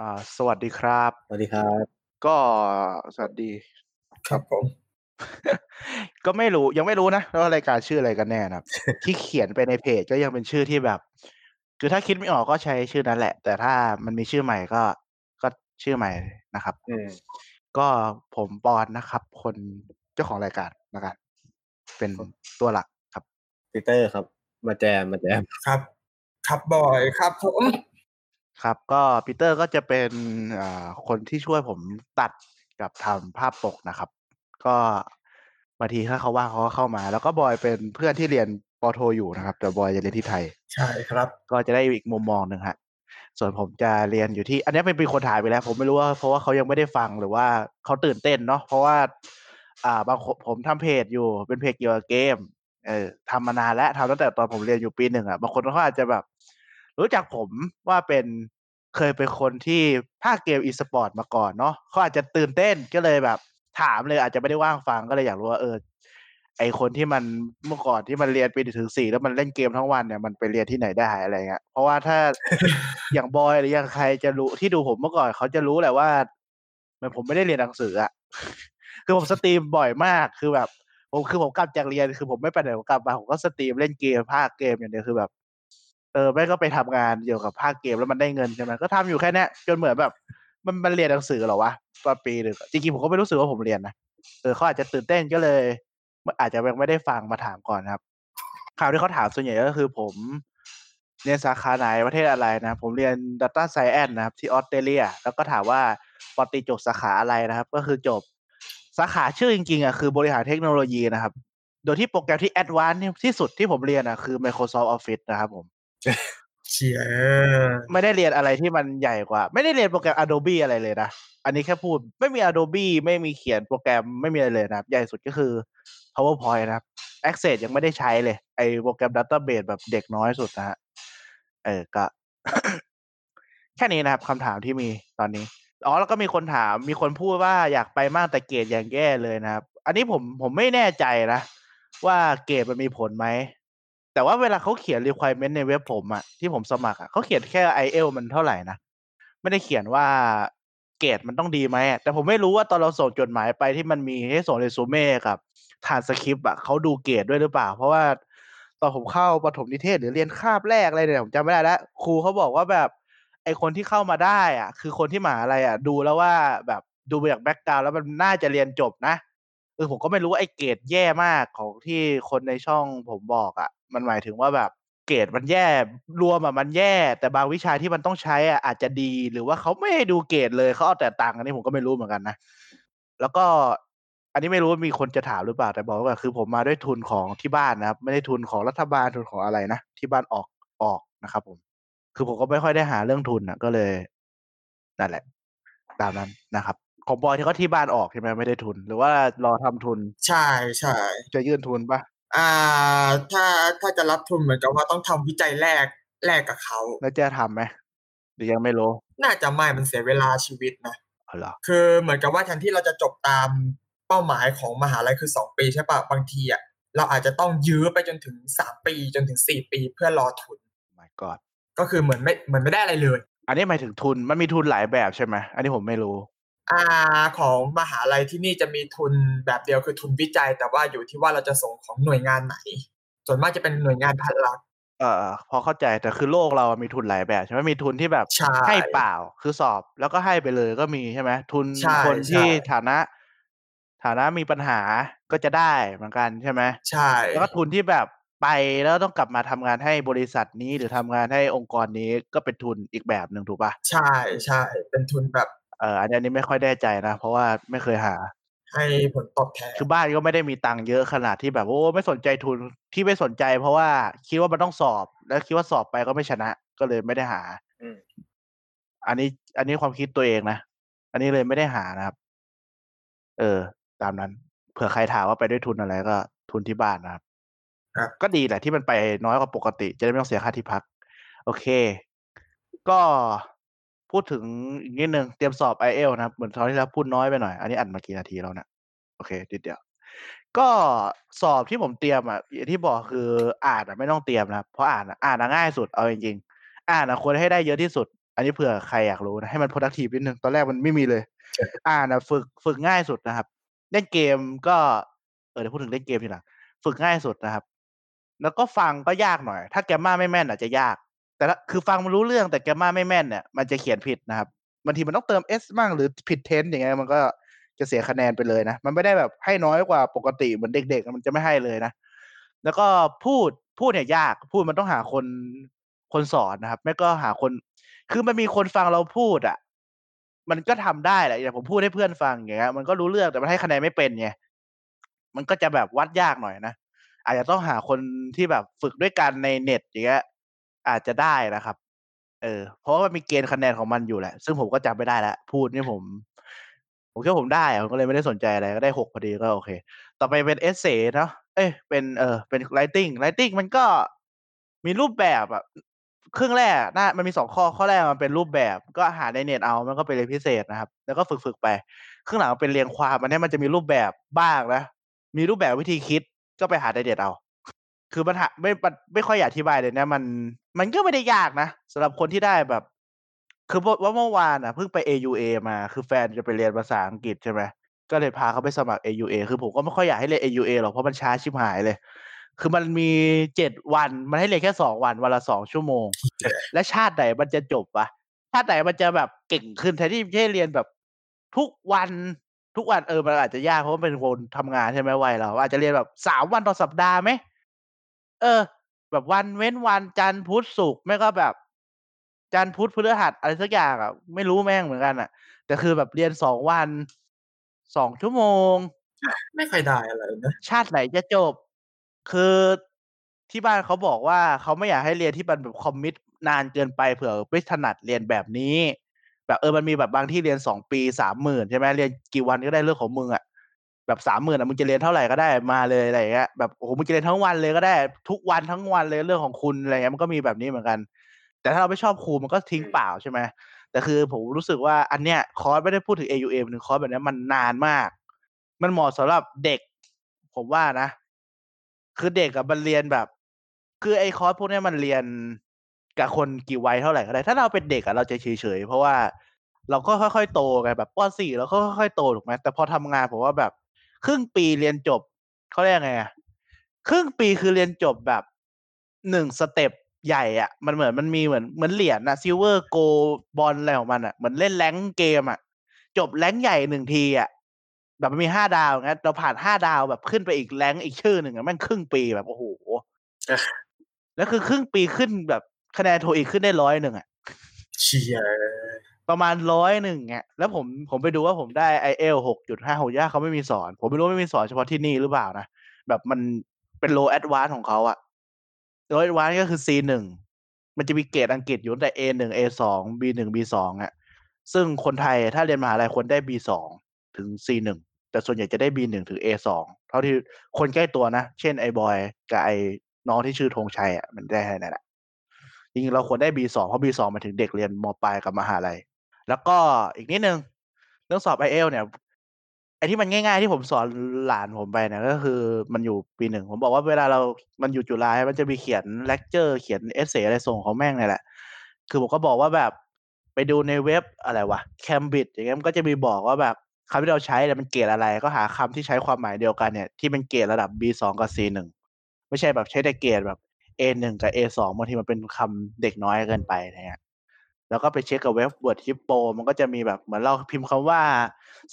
อ่าสวัสดีครับ สวัสดีครับ ก็สวัสดี ครับผม ก็ไม่รู้ยังไม่รู้นะว่ารายการชื่ออะไรกันแน่นะครับ ที่เขียนไปในเพจก็ยังเป็นชื่อที่แบบ คือถ้าคิดไม่ออกก็ใช้ชื่อนั้นแหละ แต่ถ้ามันมีชื่อใหม่ก็ก็ชื่อใหม่นะครับ อืมก็ผมปอนนะครับ คนเจ้าของรายการแล้วกันเป็นตัวหลักครับ ปีเตอร์ครับ มาแจมมาแจม ครับ ครับบอยครับผม ครับก็ปีเตอร์ก็จะเป็นอ่าคนที่ช่วยผมตัดกับทำภาพปกนะครับ ก็บางทีถ้าเขาว่างเขาก็เข้ามา แล้วก็บอยเป็นเพื่อนที่เรียนปอโทอยู่นะครับ แต่บอยจะเรียนที่ไทย ใช่ครับ ก็จะได้อีกมุมมองหนึ่งฮะส่วนผมจะเรียนอยู่ที่ อันนี้เป็นเป็นคนถ่ายไปแล้ว ผมไม่รู้ว่าเพราะว่าเขายังไม่ได้ฟังหรือว่าเขาตื่นเต้นเนาะเพราะว่า อ่าบางคนผมทำเพจอยู่เป็นเพจเกี่ยวกับเกม เออทำมานานแล้วทำตั้งแต่ตอนผมเรียนอยู่ปีหนึ่งอะบางคนเขาอาจจะแบบ รู้จักผมว่าเป็นเคยเป็นคนที่ภาคเกมอีสปอร์ตมาก่อนเนาะเขาอาจจะตื่นเต้นก็เลยแบบ ถามเลยอาจจะไม่ได้ว่างฟังก็เลยอยากรู้ว่าเออไอคนที่มันเมื่อก่อนที่มันเรียนปีหนึ่งถึงสี่แล้วมันเล่นเกมทั้งวันเนี่ยมันไปเรียนที่ไหนได้อะไรเงี้ยเพราะว่าถ้าอย่างบอยหรืออย่างใครจะรู้ที่ดูผมเมื่อก่อนเขาจะรู้แหละว่าเหมันผมไม่ได้เรียนหนังสืออะคือผม stream บ่อยมากคือแบบ ผมคือผมกลับจากเรียนคือผมไม่ไปไหนผมกลับมาผมก็ stream เล่นเกมพากย์เกมอย่างเดียวคือแบบ เออแม่ก็ไปทำงานเกี่ยวกับพากย์เกมแล้วมันได้เงินใช่ไหมก็ทำอยู่แค่เนี้ยจนเหมือนแบบ มันมันเรียนหนังสือหรอวะตอนปีหนึ่งอจริงๆผมก็ไม่รู้สึกว่าผมเรียนนะเออเขาอาจจะตื่นเต้นก็เลย อาจจะยังไม่ได้ฟังมาถามก่อนครับข่าวที่เขาถามส่วนใหญ่ก็คือผมเรียนสาขาไหนประเทศอะไรนะ ผมเรียน Data Science นะครับที่ออสเตรเลีย แล้วก็ถามว่าปอตรีจบสาขาอะไรนะครับ ก็คือจบสาขาชื่อจริงๆอะคือบริหารเทคโนโลยีนะครับ โดยที่โปรแกรมที่ advance ที่สุดที่ผมเรียนอะคือ Microsoft Office นะครับผม เชี่ยไม่ได้เรียนอะไรที่มันใหญ่กว่า ไม่ได้เรียนโปรแกรม Adobe อะไรเลยนะ อันนี้แค่พูดไม่มี Adobe ไม่มีเขียนโปรแกรมไม่มีอะไรเลยนะใหญ่สุดก็คือ PowerPoint นะครับ Access ยังไม่ได้ใช้เลย ไอโปรแกรม Database แบบเด็กน้อยสุดนะฮะเออก็ แค่นี้นะครับคำถามที่มีตอนนี้อ๋อแล้วก็มีคนถามมีคนพูดว่าอยากไปมากแต่เกรดอย่างแย่เลยนะครับ อันนี้ผมผมไม่แน่ใจนะว่าเกรดมันมีผลไหม แต่ว่าเวลาเขาเขียน requirement ในเว็บผมอะที่ผมสมัครอะเขาเขียนแค่ i อ l มันเท่าไหร่นะ ไม่ได้เขียนว่าเกรดมันต้องดีไหมแต่ผมไม่รู้ว่าตอนเราส่งจดหมายไปที่มันมีให้ส่งเรซูเม่กับทานสคริปต์อะเขาดูเกรดด้วยหรือเปล่า เพราะว่าตอนผมเข้าประถมนิเทศหรือเรียนคาบแรกอะไรเนี่ยผมจำไม่ได้แล้วครูเขาบอกว่าแบบไอคนที่เข้ามาได้อะ คือคนที่มาอะไรอะ ดูแล้วว่าแบบดูไปจากแบ็กกราวแล้วมันน่าจะเรียนจบนะเออผมก็ไม่รู้ว่าไอเกรดแย่มากของที่คนในช่องผมบอกอะ มันหมายถึงว่าแบบเกรดมันแย่รวมอะมันแย่ แต่บางวิชาที่มันต้องใช้อะอาจจะดีหรือว่าเขาไม่ให้ดูเกรดเลยเขาเอาแต่ตังค์อันนี้ผมก็ไม่รู้เหมือนกันนะแล้วก็อันนี้ไม่รู้ว่ามีคนจะถามหรือเปล่าแต่บอกว่าคือผมมาด้วยทุนของที่บ้านนะครับ ไม่ได้ทุนของรัฐบาลทุนของอะไรนะที่บ้านออกออกนะครับ ผม คือผมก็ไม่ค่อยได้หาเรื่องทุนอะก็เลยนั่นแหละ ตามนั้นนะครับ ของบอยที่เขาที่บ้านออกใช่ไหมไม่ได้ทุน หรือว่ารอทำทุน ใช่ใช่จะยื่นทุนปะ อ่า ถ้าถ้าจะรับทุนเหมือนกับว่าต้องทำวิจัยแลกแลกกับเขาแล้วจะทำไหมหรือยังไม่รู้ น่าจะไม่มันเสียเวลาชีวิตนะเอาเหรอคือเหมือนกับว่าแทนที่เราจะจบตามเป้าหมายของมหาลัยคือสองปีใช่ปะบางทีอะเราอาจจะต้องยื้อไปจนถึงสามปีจนถึงสี่ปีเพื่อรอทุน my god ก็คือเหมือนไม่เหมือนไม่ได้อะไรเลย อันนี้หมายถึงทุนมันมีทุนหลายแบบใช่ไหมอันนี้ผมไม่รู้ อ่าของมหาลัยที่นี่จะมีทุนแบบเดียวคือทุนวิจัย แต่ว่าอยู่ที่ว่าเราจะส่งของหน่วยงานไหน ส่วนมากจะเป็นหน่วยงานภาครัฐเออพอเข้าใจแต่คือโลกเรามีทุนหลายแบบใช่ไหมมีทุนที่แบบใช่ให้เปล่าคือสอบแล้วก็ให้ไปเลยก็มีใช่ไหมทุนใช่คนที่ใช่ฐานะ ฐานะมีปัญหาก็จะได้เหมือนกันใช่ไหมใช่แล้วก็ทุนที่แบบไปแล้วต้องกลับมาทำงานให้บริษัทนี้หรือทำงานให้องค์กรนี้ก็เป็นทุนอีกแบบหนึ่งถูกปะใช่ใช่เป็นทุนแบบเอออันนี้ไม่ค่อยแน่ใจนะ เพราะว่าไม่เคยหา ให้ผลตอบแทนคือบ้านก็ไม่ได้มีตังค์เยอะขนาดที่แบบโอ้ไม่สนใจทุนที่ไม่สนใจ เพราะว่าคิดว่ามันต้องสอบ แล้วคิดว่าสอบไปก็ไม่ชนะ ก็เลยไม่ได้หาอืมอันนี้ อันนี้ความคิดตัวเองนะอันนี้เลยไม่ได้หานะครับ เออ ตามนั้น เผื่อใครถามว่าไปด้วยทุนอะไรก็ ทุนที่บ้านนะครับครับก็ดีแหละที่มันไปน้อยกว่าปกติ จะได้ไม่ต้องเสียค่าที่พัก โอเค ก็ พูดถึงอีกนิดนึงเตรียมสอบไอเอลนะครับเหมือนตอนที่เราพูดน้อยไปหน่อย อันนี้อัดมากี่นาทีแล้วเนะโอเคนิดเดียว ก็สอบที่ผมเตรียมอะอย่างที่บอกคืออ่านอะไม่ต้องเตรียมนะครับเพราะอ่านอะอ่านอะง่ายสุดเอาจริงๆอ่านอะควรให้ได้เยอะที่สุด อันนี้เผื่อใครอยากรู้นะให้มัน productive นิดนึงตอนแรกมันไม่มีเลย อ่านนะฝึกฝึกง่ายสุดนะครับ เล่นเกมก็เออเดี๋ยวพูดถึงเล่นเกมทีหลังฝึกง่ายสุดนะครับ แล้วก็ฟังก็ยากหน่อย ถ้าแกมมาไม่แม่นอาจจะยาก แต่ถ้าคือฟังมันรู้เรื่องแต่แกมมาไม่แม่นเนี่ยมันจะเขียนผิดนะครับบางทีมันต้องเติม s บ้างหรือผิดเทนอย่างเงี้ยมันก็จะเสียคะแนนไปเลยนะ มันไม่ได้แบบให้น้อยกว่าปกติเหมือนเด็กๆ มันจะไม่ให้เลยนะ แล้วก็พูดพูดเนี่ยยากพูดมันต้องหาคนคนสอนนะครับ ไม่ก็หาคน คือมันมีคนฟังเราพูดอะ มันก็ทำได้แหละอย่างผมพูดให้เพื่อนฟังอย่างเงี้ยมันก็รู้เรื่องแต่มันให้คะแนนไม่เป็นไงมันก็จะแบบวัดยากหน่อยนะอาจจะต้องหาคนที่แบบฝึกด้วยกันในเน็ตอย่างเงี้ย อาจจะได้นะครับ เออ เพราะว่ามันมีเกณฑ์คะแนนของมันอยู่แหละ ซึ่งผมก็จำไม่ได้แล้วพูดนี่ผม ผมคิดว่ผมได้ผมก็เลยไม่ได้สนใจอะไรก็ได้หกพอดีก็โอเค ต่อไปเป็นเอเซเนาะเอ้ยเป็นเออเป็น writing writing มันก็มีรูปแบบอะครึ่งแรกน่ามันมีสองข้อข้อแรกมันเป็นรูปแบบ ก็หาในเน็ตเอามันก็เป็นเรียนพิเศษนะครับ แล้วก็ฝึกฝึกไปครึ่งหลังเป็นเรียงความอันนี้มันจะมีรูปแบบบ้างนะมีรูปแบบวิธีคิดก็ไปหาในเน็ตเอา คือมันหาไม่มันไม่ค่อยอยากอธิบายเลยนะมันมันก็ไม่ได้ยากนะสำหรับคนที่ได้แบบ คือว่าเมื่อวานอะเพิ่งไป AUA มาคือแฟนจะไปเรียนภาษาอังกฤษใช่ไหมก็เลยพาเขาไปสมัคร AUA คือผมก็ไม่ค่อยอยากให้เรียน AUA หรอกเพราะมันช้าชิบหายเลย คือมันมีเจ็ดวันมันให้เรียนแค่สองวันวันละสองชั่วโมง และชาติไหนมันจะจบวะชาติไหนมันจะแบบเก่งขึ้นแทนที่จะเรียนแบบทุกวันทุกวันเออมันอาจจะยากเพราะว่าเป็นคนทำงานใช่ไหมวัยเราอาจจะเรียนแบบสามวันต่อสัปดาห์ไหม เออ แบบวันเว้นวันจันทร์พุธศุกร์ไม่ก็แบบ จันทร์พุธพฤหัสอะไรสักอย่างอะ ไม่รู้แม่งเหมือนกันอะ แต่คือแบบเรียนสองวันสองชั่วโมง ไม่ค่อยได้อะไรนะชาติไหนจะจบ คือที่บ้านเขาบอกว่าเขาไม่อยากให้เรียนที่มันแบบคอมมิตนานเกินไปเผื่อไม่ถนัดเรียนแบบนี้ แบบเออมันมีแบบบางที่เรียนสองปีสามหมื่นใช่ไหมเรียนกี่วันก็ได้เรื่องของมึงอะ แบบสามหมื่นอะมึงจะเรียนเท่าไหร่ก็ได้มาเลยอะไรอย่างเงี้ยแบบโอ้โหมึงจะเรียนทั้งวันเลยก็ได้ ทุกวันทั้งวันเลยเรื่องของคุณอะไรเงี้ยมันก็มีแบบนี้เหมือนกัน แต่ถ้าเราไม่ชอบครูมันก็ทิ้งเปล่าใช่ไหมแต่คือผมรู้สึกว่าอันเนี้ยคอร์สไม่ได้พูดถึง AUA หนึ่งคอร์สแบบเนี้ยมันนานมาก มันเหมาะสำหรับเด็ก ผมว่านะ คือเด็กกับมันเรียนแบบ คือไอ้คอร์สพวกเนี้ยมันเรียนกับคนกี่วัยเท่าไหร่ก็ได้ ถ้าเราเป็นเด็กอะเราจะเฉยๆเพราะว่าเราก็ค่อยๆโตไงแบบป .4 เราก็ค่อยๆโตถูกไหมแต่พอทำงานผมว่าแบบ ครึ่งปีเรียนจบเขาเรียกไงอะครึ่งปีคือเรียนจบแบบหนึ่ง step ใหญ่อะมันเหมือนมันมีเหมือนเหมือนเหรียญอะ silver gold อะไรของมันอะเหมือนเล่น rank เกมอะจบ rank ใหญ่หนึ่งทีอะแบบมันมีห้าดาวงั้นเราผ่านห้าดาวแบบขึ้นไปอีก rank อีกชื่อหนึ่งอะแม่งครึ่งปีแบบโอ้โหแล้วคือครึ่งปีขึ้นแบบคะแนน TOEIC ขึ้นได้ร้อยหนึ่งอะเชี่ย ประมาณร้อยหนึ่งอะแล้วผมผมไปดูว่าผมได้ IELTS หกจุดห้าหกย่าเขาไม่มีสอน ผมไม่รู้ไม่มีสอนเฉพาะที่นี่หรือเปล่านะ แบบมันเป็น low advance ของเขาอะ low advance ก็คือ C หนึ่งมันจะมีเกรดอังกฤษอยู่แต่ A หนึ่ง A สอง B หนึ่ง B สองอะซึ่งคนไทยถ้าเรียนมหาลัยควรได้ B สองถึง C หนึ่งแต่ส่วนใหญ่จะได้ B หนึ่งถึง A สองเท่าที่คนใกล้ตัวนะ เช่นไอบอยกับไอน้องที่ชื่อธงชัยอะมันได้แค่นั้นแหละจริงๆเราควรได้ B สองเพราะ B สองมาถึงเด็กเรียนมปลายกับมหาลัย แล้วก็อีกนิดนึงเรื่องสอบ IELTS เนี่ยไอที่มันง่าย ๆ ที่ผมสอนหลานผมไปเนี่ยก็คือมันอยู่ปีหนึ่งผมบอกว่าเวลาเรา มันอยู่จุฬามันจะมีเขียนเลคเจอร์เขียน essay อะไรส่งของแม่งเนี่ยแหละ คือผมก็บอกว่าแบบไปดูในเว็บอะไรวะแคมบิดอย่างเงี้ยมันก็จะมีบอกว่าแบบคำที่เราใช้เนี่ยมันเกรดอะไร ก็หาคำที่ใช้ความหมายเดียวกันเนี่ยที่เป็นเกรดระดับ B2 กับ C1 ไม่ใช่แบบใช้แต่เกรดแบบ A1 กับ A2 บางทีมันเป็นคำเด็กน้อยเกินไปนะฮะ แล้วก็ไปเช็คกับเว็บ Word Hippo มันก็จะมีแบบเหมือนเราพิมพ์คำว่า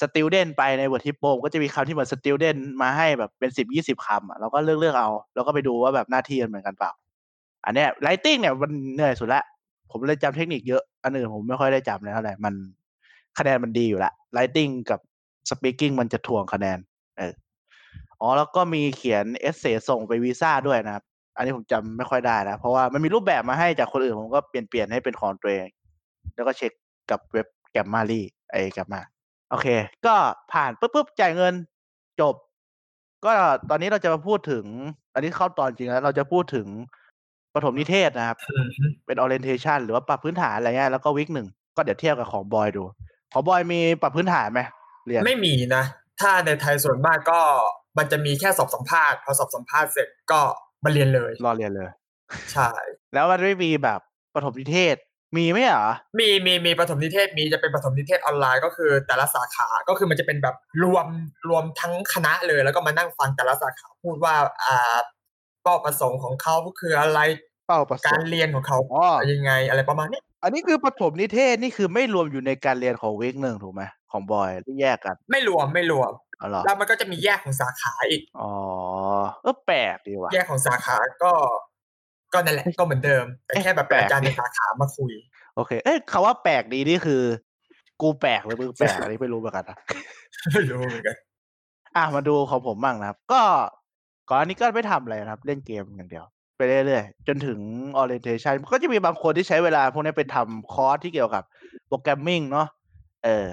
student ไปใน Word Hippo ก็จะมีคำที่เหมือน student มาให้แบบเป็นสิบยี่สิบคำอะเราก็เลือกเลือกเอา แล้วก็ไปดูว่าแบบหน้าที่มันเหมือนกันเปล่า อันเนี้ย writing เนี่ยมันเหนื่อยสุดละ ผมเลยจำเทคนิคเยอะอันอื่นผมไม่ค่อยได้จำเลยเท่าไหร่มันคะแนนมันดีอยู่ละ writing กับ speaking มันจะถ่วงคะแนน เอออ๋อแล้วก็มีเขียนเอเซส่งไปวีซ่าด้วยนะครับอันนี้ผมจำไม่ค่อยได้แล้วเพราะว่ามันมีรูปแบบมาให้จากคนอื่นผมก็เปลี่ยนเปลี่ยนให้เป็นของตัวเอง แล้วก็เช็คกับเว็บแกมมารีไอแกมมาโอเค ก็ผ่านปุ๊บปุ๊บจ่ายเงินจบ ก็ตอนนี้เราจะมาพูดถึง อันนี้เข้าตอนจริงแล้วเราจะพูดถึงปฐมนิเทศนะครับ เป็น orientation หรือว่าปรับพื้นฐานอะไรเงี้ยแล้วก็วิกหนึ่งก็เดี๋ยวเทียบกับของบอยดู ของบอยมีปรับพื้นฐานไหมเรียนไม่มีนะ ถ้าในไทยส่วนมากก็มันจะมีแค่สอบสัมภาษณ์พอสอบสัมภาษณ์เสร็จก็มาเรียนเลย รอเรียนเลย ใช่ แล้วมันไม่มีแบบปฐมนิเทศ มีไหมเหรอมีมีมีประถมนิเทศมีจะเป็นประถมนิเทศออนไลน์ก็คือแต่ละสาขาก็คือมันจะเป็นแบบรวมรวมทั้งคณะเลย แล้วก็มานั่งฟังแต่ละสาขาพูดว่าอ่าเป้าประสงค์ของเขาคืออะไรเป้าประสการงค์เรียนของเขาอ๋อยังไงอะไรประมาณเนี้ยอันนี้คือปฐมนิเทศนี่คือไม่รวมอยู่ในการเรียนของเวกหนึ่งถูกไหมของบอยที่แยกกัน ไม่รวมไม่รวมอ๋อเหรอแล้วมันก็จะมีแยกของสาขาอีกอ๋อเออแปลกดีว่ะแยกของสาขาก็ ก็นั่นแหละก็เหมือนเดิมแต่แค่แบบเป็นอาจารย์ในสาขามาคุย โอเค เอ้ยคำว่าแปลกดีนี่คือ กูแปลกหรือมึงแปลกอันนี้ไม่รู้เหมือนกันนะไม่รู้เหมือนกันอะมาดูของผมบ้างนะครับ ก็ก่อนอันนี้ก็ไม่ทำอะไรนะครับ เล่นเกมอย่างเดียว ไปเรื่อยๆจนถึง orientation ก็จะมีบางคนที่ใช้เวลา พวกนี้ไปทำคอร์สที่เกี่ยวกับโปรแกรมมิ่งเนาะเออ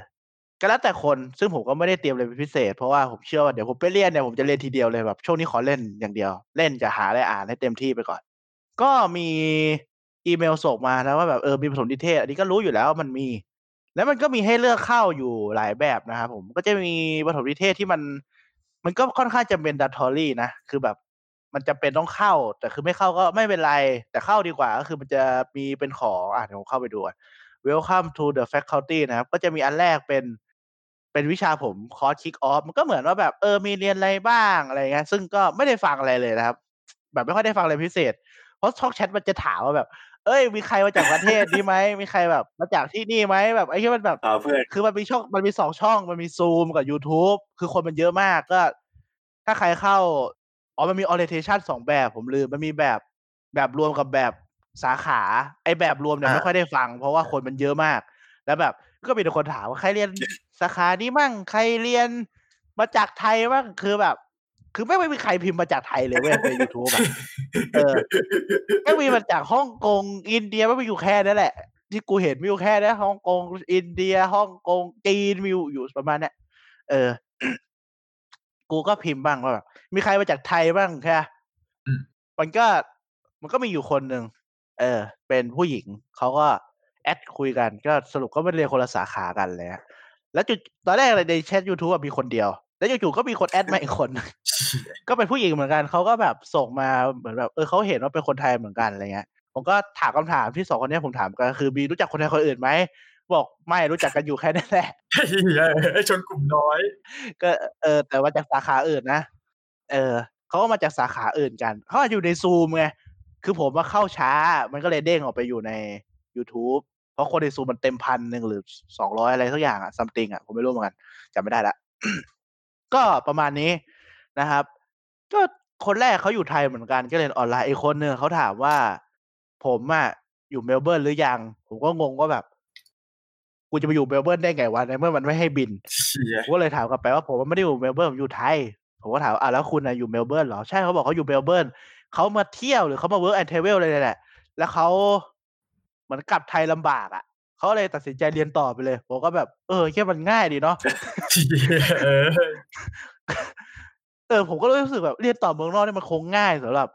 ก็แล้วแต่คนซึ่งผมก็ไม่ได้เตรียมอะไรเป็นพิเศษ เพราะว่าผมเชื่อว่าเดี๋ยวผมไปเรียนเนี่ยผมจะเรียนทีเดียวเลยแบบช่วงนี้ขอเล่นอย่างเดียว เล่นจะหาอะไรอ่านให้เต็มที่ไปก่อน ก็มีอีเมลส่งมานะว่าแบบเออมีปฐมนิเทศ อันนี้ก็รู้อยู่แล้วว่ามันมี แล้วมันก็มีให้เลือกเข้าอยู่หลายแบบนะครับผมก็จะมีปฐมนิเทศที่มัน มันก็ค่อนข้างจะเป็น mandatory นะคือแบบมันจะเป็นต้องเข้า แต่คือไม่เข้าก็ไม่เป็นไร แต่เข้าดีกว่าก็คือมันจะมีเป็นของอะเดี๋ยวผมเข้าไปดู Welcome to the faculty นะครับ ก็จะมีอันแรกเป็นเป็นวิชาผม course kickoff มันก็เหมือนว่าแบบเออมีเรียนอะไรบ้างอะไรเงี้ยซึ่งก็ไม่ได้ฟังอะไรเลยนะครับ แบบไม่ค่อยได้ฟังอะไรพิเศษ เพราะช่องแชทมันจะถามว่าแบบ เอ้ย มีใครมาจากประเทศนี้ไหมมีใครแบบมาจากที่นี่ไหมแบบไอ้ที่มันแบบเอาเพื่อนคือมันมีช่องมันมีสองช่องมันมีซูมกับ YouTube คือคนมันเยอะมากก็ ถ้าใครเข้าอ๋อมันมี orientation สองแบบผมลืมมันมีแบบแบบรวมกับแบบสาขาไอ้แบบรวมเนี่ยอ่าไม่ค่อยได้ฟัง เพราะว่าคนมันเยอะมาก แล้วแบบก็มีแต่คนถามว่าใครเรียนสาขานี้มั่งใครเรียนมาจากไทยบ้างคือแบบ คือไม่ไม่มีใครพิมพ์มาจากไทยเลยเว้ยใน YouTube อะเออไม่มีมาจากฮ่องกงอินเดียไม่มีอยู่แค่นั้นแหละ ที่กูเห็นมีอยู่แค่นั้นฮ่องกงอินเดียฮ่องกงจีนมีอยู่อยู่ประมาณเนี้ยเออ กูก็พิมพ์บ้างว่าแบบมีใครมาจากไทยบ้างแค่อืมมันก็มันก็มีอยู่คนหนึ่งเออ เป็นผู้หญิงเขาก็แอดคุยกัน ก็สรุปก็ไม่เรียนคนละสาขากันเลยฮะแล้วจุดตอนแรกเลยในแชท YouTube อะมีคนเดียว แล้วจู่ๆก็มีคนแอดมาอีกคน ก็เป็นผู้หญิงเหมือนกันเขาก็แบบส่งมาเหมือนแบบเออเขาเห็นว่าเป็นคนไทยเหมือนกันอะไรเงี้ย ผมก็ถามคำถามที่สองคนเนี้ยผมถามกันคือมีรู้จักคนไทยคนอื่นไหมบอกไม่รู้จักกันอยู่แค่นั้นแหละไอ้ชนกลุ่มน้อย ก็เออ แต่ว่าจากสาขาอื่นนะเออเขาก็มาจากสาขาอื่นกันเขาอาจอยู่ในซูมไงคือผมมาเข้าช้า มันก็เลยเด้งออกไปอยู่ใน YouTube เพราะคนในซูมมันเต็มพันหนึ่งหรือสองร้อยอะไรสักอย่างอะซัมติงอะผมไม่รู้เหมือนกันจำไม่ได้ละ ก็ประมาณนี้นะครับ ก็คนแรกเขาอยู่ไทยเหมือนกันก็เรียนออนไลน์อีกคนหนึ่งเขาถามว่า ผมอะอยู่เมลเบิร์นหรือยัง ผมก็งงว่าแบบ กูจะไปอยู่เมลเบิร์นได้ไงวะในเมื่อมันไม่ให้บินเชี่ยผมก็เลยถามกลับไปว่าผมไม่ได้อยู่เมลเบิร์นผมอยู่ไทย ผมก็ถามว่าอะแล้วคุณนะอยู่เมลเบิร์นเหรอใช่เขาบอกเขาอยู่เมลเบิร์นเขามาเที่ยวหรือเขามา Work and Travel เลยแหละ แล้วเขาเหมือนกลับไทยลำบากอะ เขาเลยตัดสินใจเรียนต่อไปเลยผมก็แบบ เออแค่มันง่ายดีเนาะเชี่ยเออเออผมก็รู้สึกแบบเรียนต่อเมืองนอกนี่มันคงง่ายสำหรับ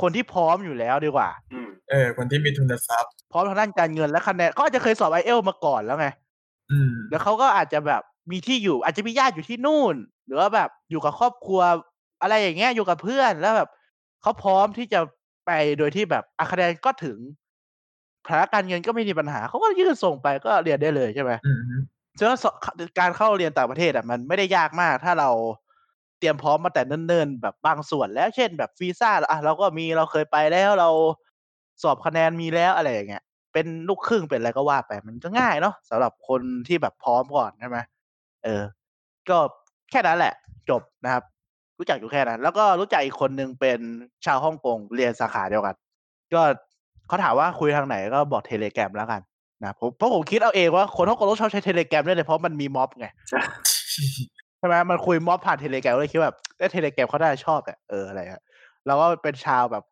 คนที่พร้อมอยู่แล้วดีกว่าอืมเออ คนที่มีทุนทรัพย์ พร้อมทางด้านการเงินและคะแนนเขาอาจจะเคยสอบไอเอลมาก่อนแล้วไงอืมแล้วเขาก็อาจจะแบบมีที่อยู่ อาจจะมีญาติอยู่ที่นู่น หรือว่าแบบอยู่กับครอบครัว อะไรอย่างเงี้ยอยู่กับเพื่อนแล้วแบบเขาพร้อมที่จะไปโดยที่แบบอาคะแนนก็ถึง ฐานะการเงินก็ไม่มีปัญหาเขาก็ยื่นส่งไปก็เรียนได้เลยใช่ไหมอืมฉะนั้นสการเข้าเรียนต่างประเทศอะมันไม่ได้ยากมาก ถ้าเราเตรียมพร้อมมาแต่เนิ่นๆแบบบางส่วนแล้วเช่นแบบวีซ่าอะเราก็มีเราเคยไปแล้วเราสอบคะแนนมีแล้วอะไรอย่างเงี้ยเป็นลูกครึ่งเป็นอะไรก็ว่าไปมันก็ง่ายเนาะสำหรับคนที่แบบพร้อมก่อนใช่ไหมเออ ก็แค่นั้นแหละ จบนะครับ รู้จักอยู่แค่นั้น แล้วก็รู้จักอีกคนนึงเป็นชาวฮ่องกงเรียนสาขาเดียวกัน ก็ เขาถามว่าคุยทางไหนก็บอกเทเลแกรมแล้วกันนะผมเพราะผมคิดเอาเองว่าคนฮ่องกงต้องชอบใช้เทเลแกรมด้วยเลยเพราะมันมีม็อบไงใช่ใช่ไหมมันคุยม็อบผ่านเทเลแกรมเลยคิดว่าแบบเอ้เทเลแกรมเขาได้ชอบอะเอออะไรอะเราก็เป็นชาวแบบ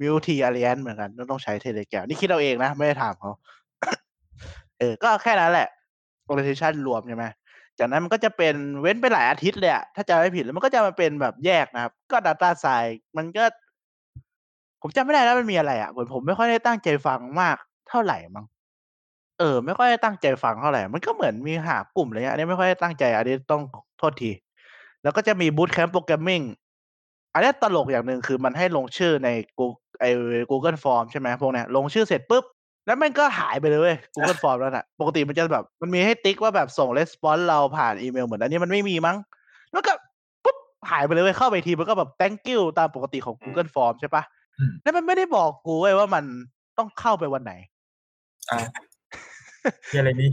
วิวทีอารีนเหมือนกันต้องต้องใช้เทเลแกรมนี่คิดเอาเองนะ ไม่ได้ถามเขาเออ ก็แค่นั้นแหละ orientation รวมใช่ไหมจากนั้นมันก็จะเป็นเว้นไปหลายอาทิตย์เลยอะถ้าจำไม่ผิดแล้วมันก็จะมาเป็นแบบแยกนะครับ ก็ data science มันก็ ผมจำไม่ได้แล้วมันมีอะไรอะเหมือนผมไม่ค่อยได้ตั้งใจฟังมากเท่าไหร่มั้งเออ ไม่ค่อยได้ตั้งใจฟังเท่าไหร่มันก็เหมือนมีหากลุ่มอะไรเงี้ยอันนี้ไม่ค่อยได้ตั้งใจอันนี้ต้องโทษที แล้วก็จะมีบูตแคมป์โปรแกรมมิ่งอันนี้ตลกอย่างหนึ่งคือมันให้ลงชื่อใน Google ไอ้ Google Form ใช่ไหมพวกเนี้ยลงชื่อเสร็จปุ๊บ แล้วมันก็หายไปเลยเว้ย Google Form แล้วน่ะปกติมันจะแบบ มันมีให้ติ๊กว่าแบบส่ง response เราผ่านอีเมลเหมือนอันนี้มันไม่มีมั้ง แล้วก็ปุ๊บหายไปเลยเว้ยเข้าไปทีมันก็แบบ thank you ตามปกติของ Google Form ใช่ปะอืม แล้วมันไม่ได้บอกกูเว้ยว่ามันต้องเข้าไปวันไหน อ่ามีอะไรนี่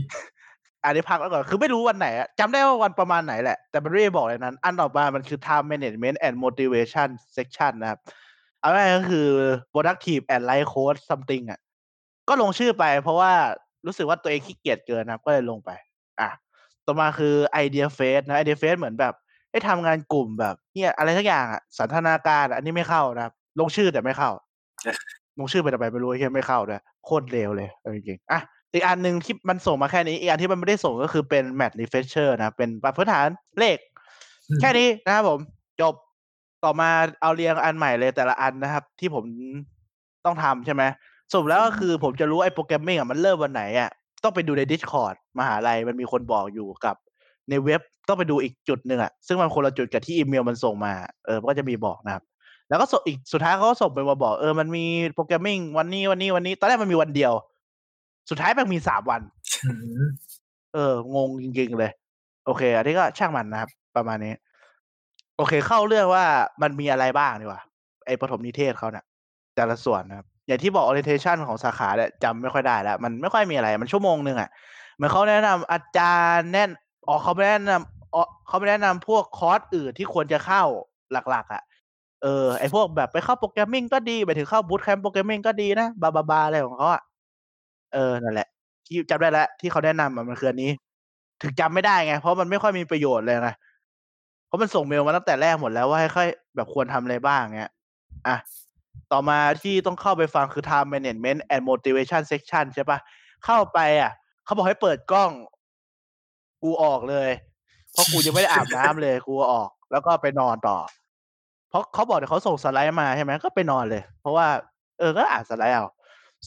อันนี้พักไว้ก่อน คือไม่รู้วันไหนอะจำได้ว่าวันประมาณไหนแหละ แต่มันไม่ได้บอกเลยนั้น อันต่อมามันคือ time management and motivation section นะครับ เอาง่ายๆก็คือ productive and life coach something อะก็ลงชื่อไป เพราะว่ารู้สึกว่าตัวเองขี้เกียจเกินนะครับก็เลยลงไป อะ ต่อมาคือ idea face นะ idea face เหมือนแบบ ได้ทำงานกลุ่มแบบเนี่ยอะไรสักอย่างอะสันทนาการอะอันนี้ไม่เข้านะครับ ลงชื่อแต่ไม่เข้า ลงชื่อไปทำไมไม่รู้ไอ้เหี้ยไม่เข้าด้วยโคตรเร็วเลยเอาจริงๆอะอีกอันหนึ่งที่มันส่งมาแค่นี้ อีกอันที่มันไม่ได้ส่งก็คือเป็น Math Refresher นะเป็นพื้นฐานเลขอืมแค่นี้นะครับผม จบต่อมาเอาเรียงอันใหม่เลยแต่ละอันนะครับ ที่ผมต้องทำใช่ไหมสรุปแล้วก็คือผมจะรู้ไอ้โปรแกรมมิ่งอะมันเริ่มวันไหนอะต้องไปดูใน Discord มหาลัยมันมีคนบอกอยู่กับ ในเว็บต้องไปดูอีกจุดหนึ่งอะซึ่งมันคนละจุดกับที่อีเมลมันส่งมาเออมันก็จะมีบอกนะครับ แล้วก็ส่งอีกสุดท้ายเขาก็ส่งไปมาบอกเออมันมีโปรแกรมมิ่งวันนี้วันนี้วันนี้ ตอนแรกมันมีวันเดียว สุดท้ายมันมีสามวันอืมเอองงจริงๆเลย โอเค อันนี้ก็ช่างมันนะครับ ประมาณนี้ โอเคเข้าเรื่องว่ามันมีอะไรบ้างดีกว่าไอ้ปฐมนิเทศเขาเนี่ยแต่ละส่วนนะครับ อย่างที่บอก orientation ของสาขาเนี่ยจำไม่ค่อยได้แล้ว มันไม่ค่อยมีอะไร มันชั่วโมงหนึ่งอะเหมือนเขาแนะนำอาจารย์แน่นอ๋อเขาไม่แนะนำอ๋อเขาไม่แนะนำพวกคอร์สอื่นที่ควรจะเข้าหลัก ๆอะ เออไอพวกแบบไปเข้า programming ก็ดีไปถึงเข้า boot camp programming ก็ดีนะ blah blah blah อะไรของเขาอะเออนั่นแหละ ที่จำได้แล้วที่เขาแนะนำอะมันคืออันนี้ ถึงจำไม่ได้ไง เพราะมันไม่ค่อยมีประโยชน์เลยไงเพราะมันส่งเมลมาตั้งแต่แรกหมดแล้วว่าให้ค่อยแบบควรทำอะไรบ้างเงี้ยอะต่อมาที่ต้องเข้าไปฟังคือ time management and motivation section ใช่ปะเข้าไปอะ เขาบอกให้เปิดกล้อง กูออกเลย เพราะกูยังไม่ได้อาบน้ำเลย กูออก แล้วก็ไปนอนต่อ เพราะเขาบอกเดี๋ยวเขาส่งสไลด์มาใช่ไหมก็ไปนอนเลย เพราะว่า เออก็อ่านสไลด์เอา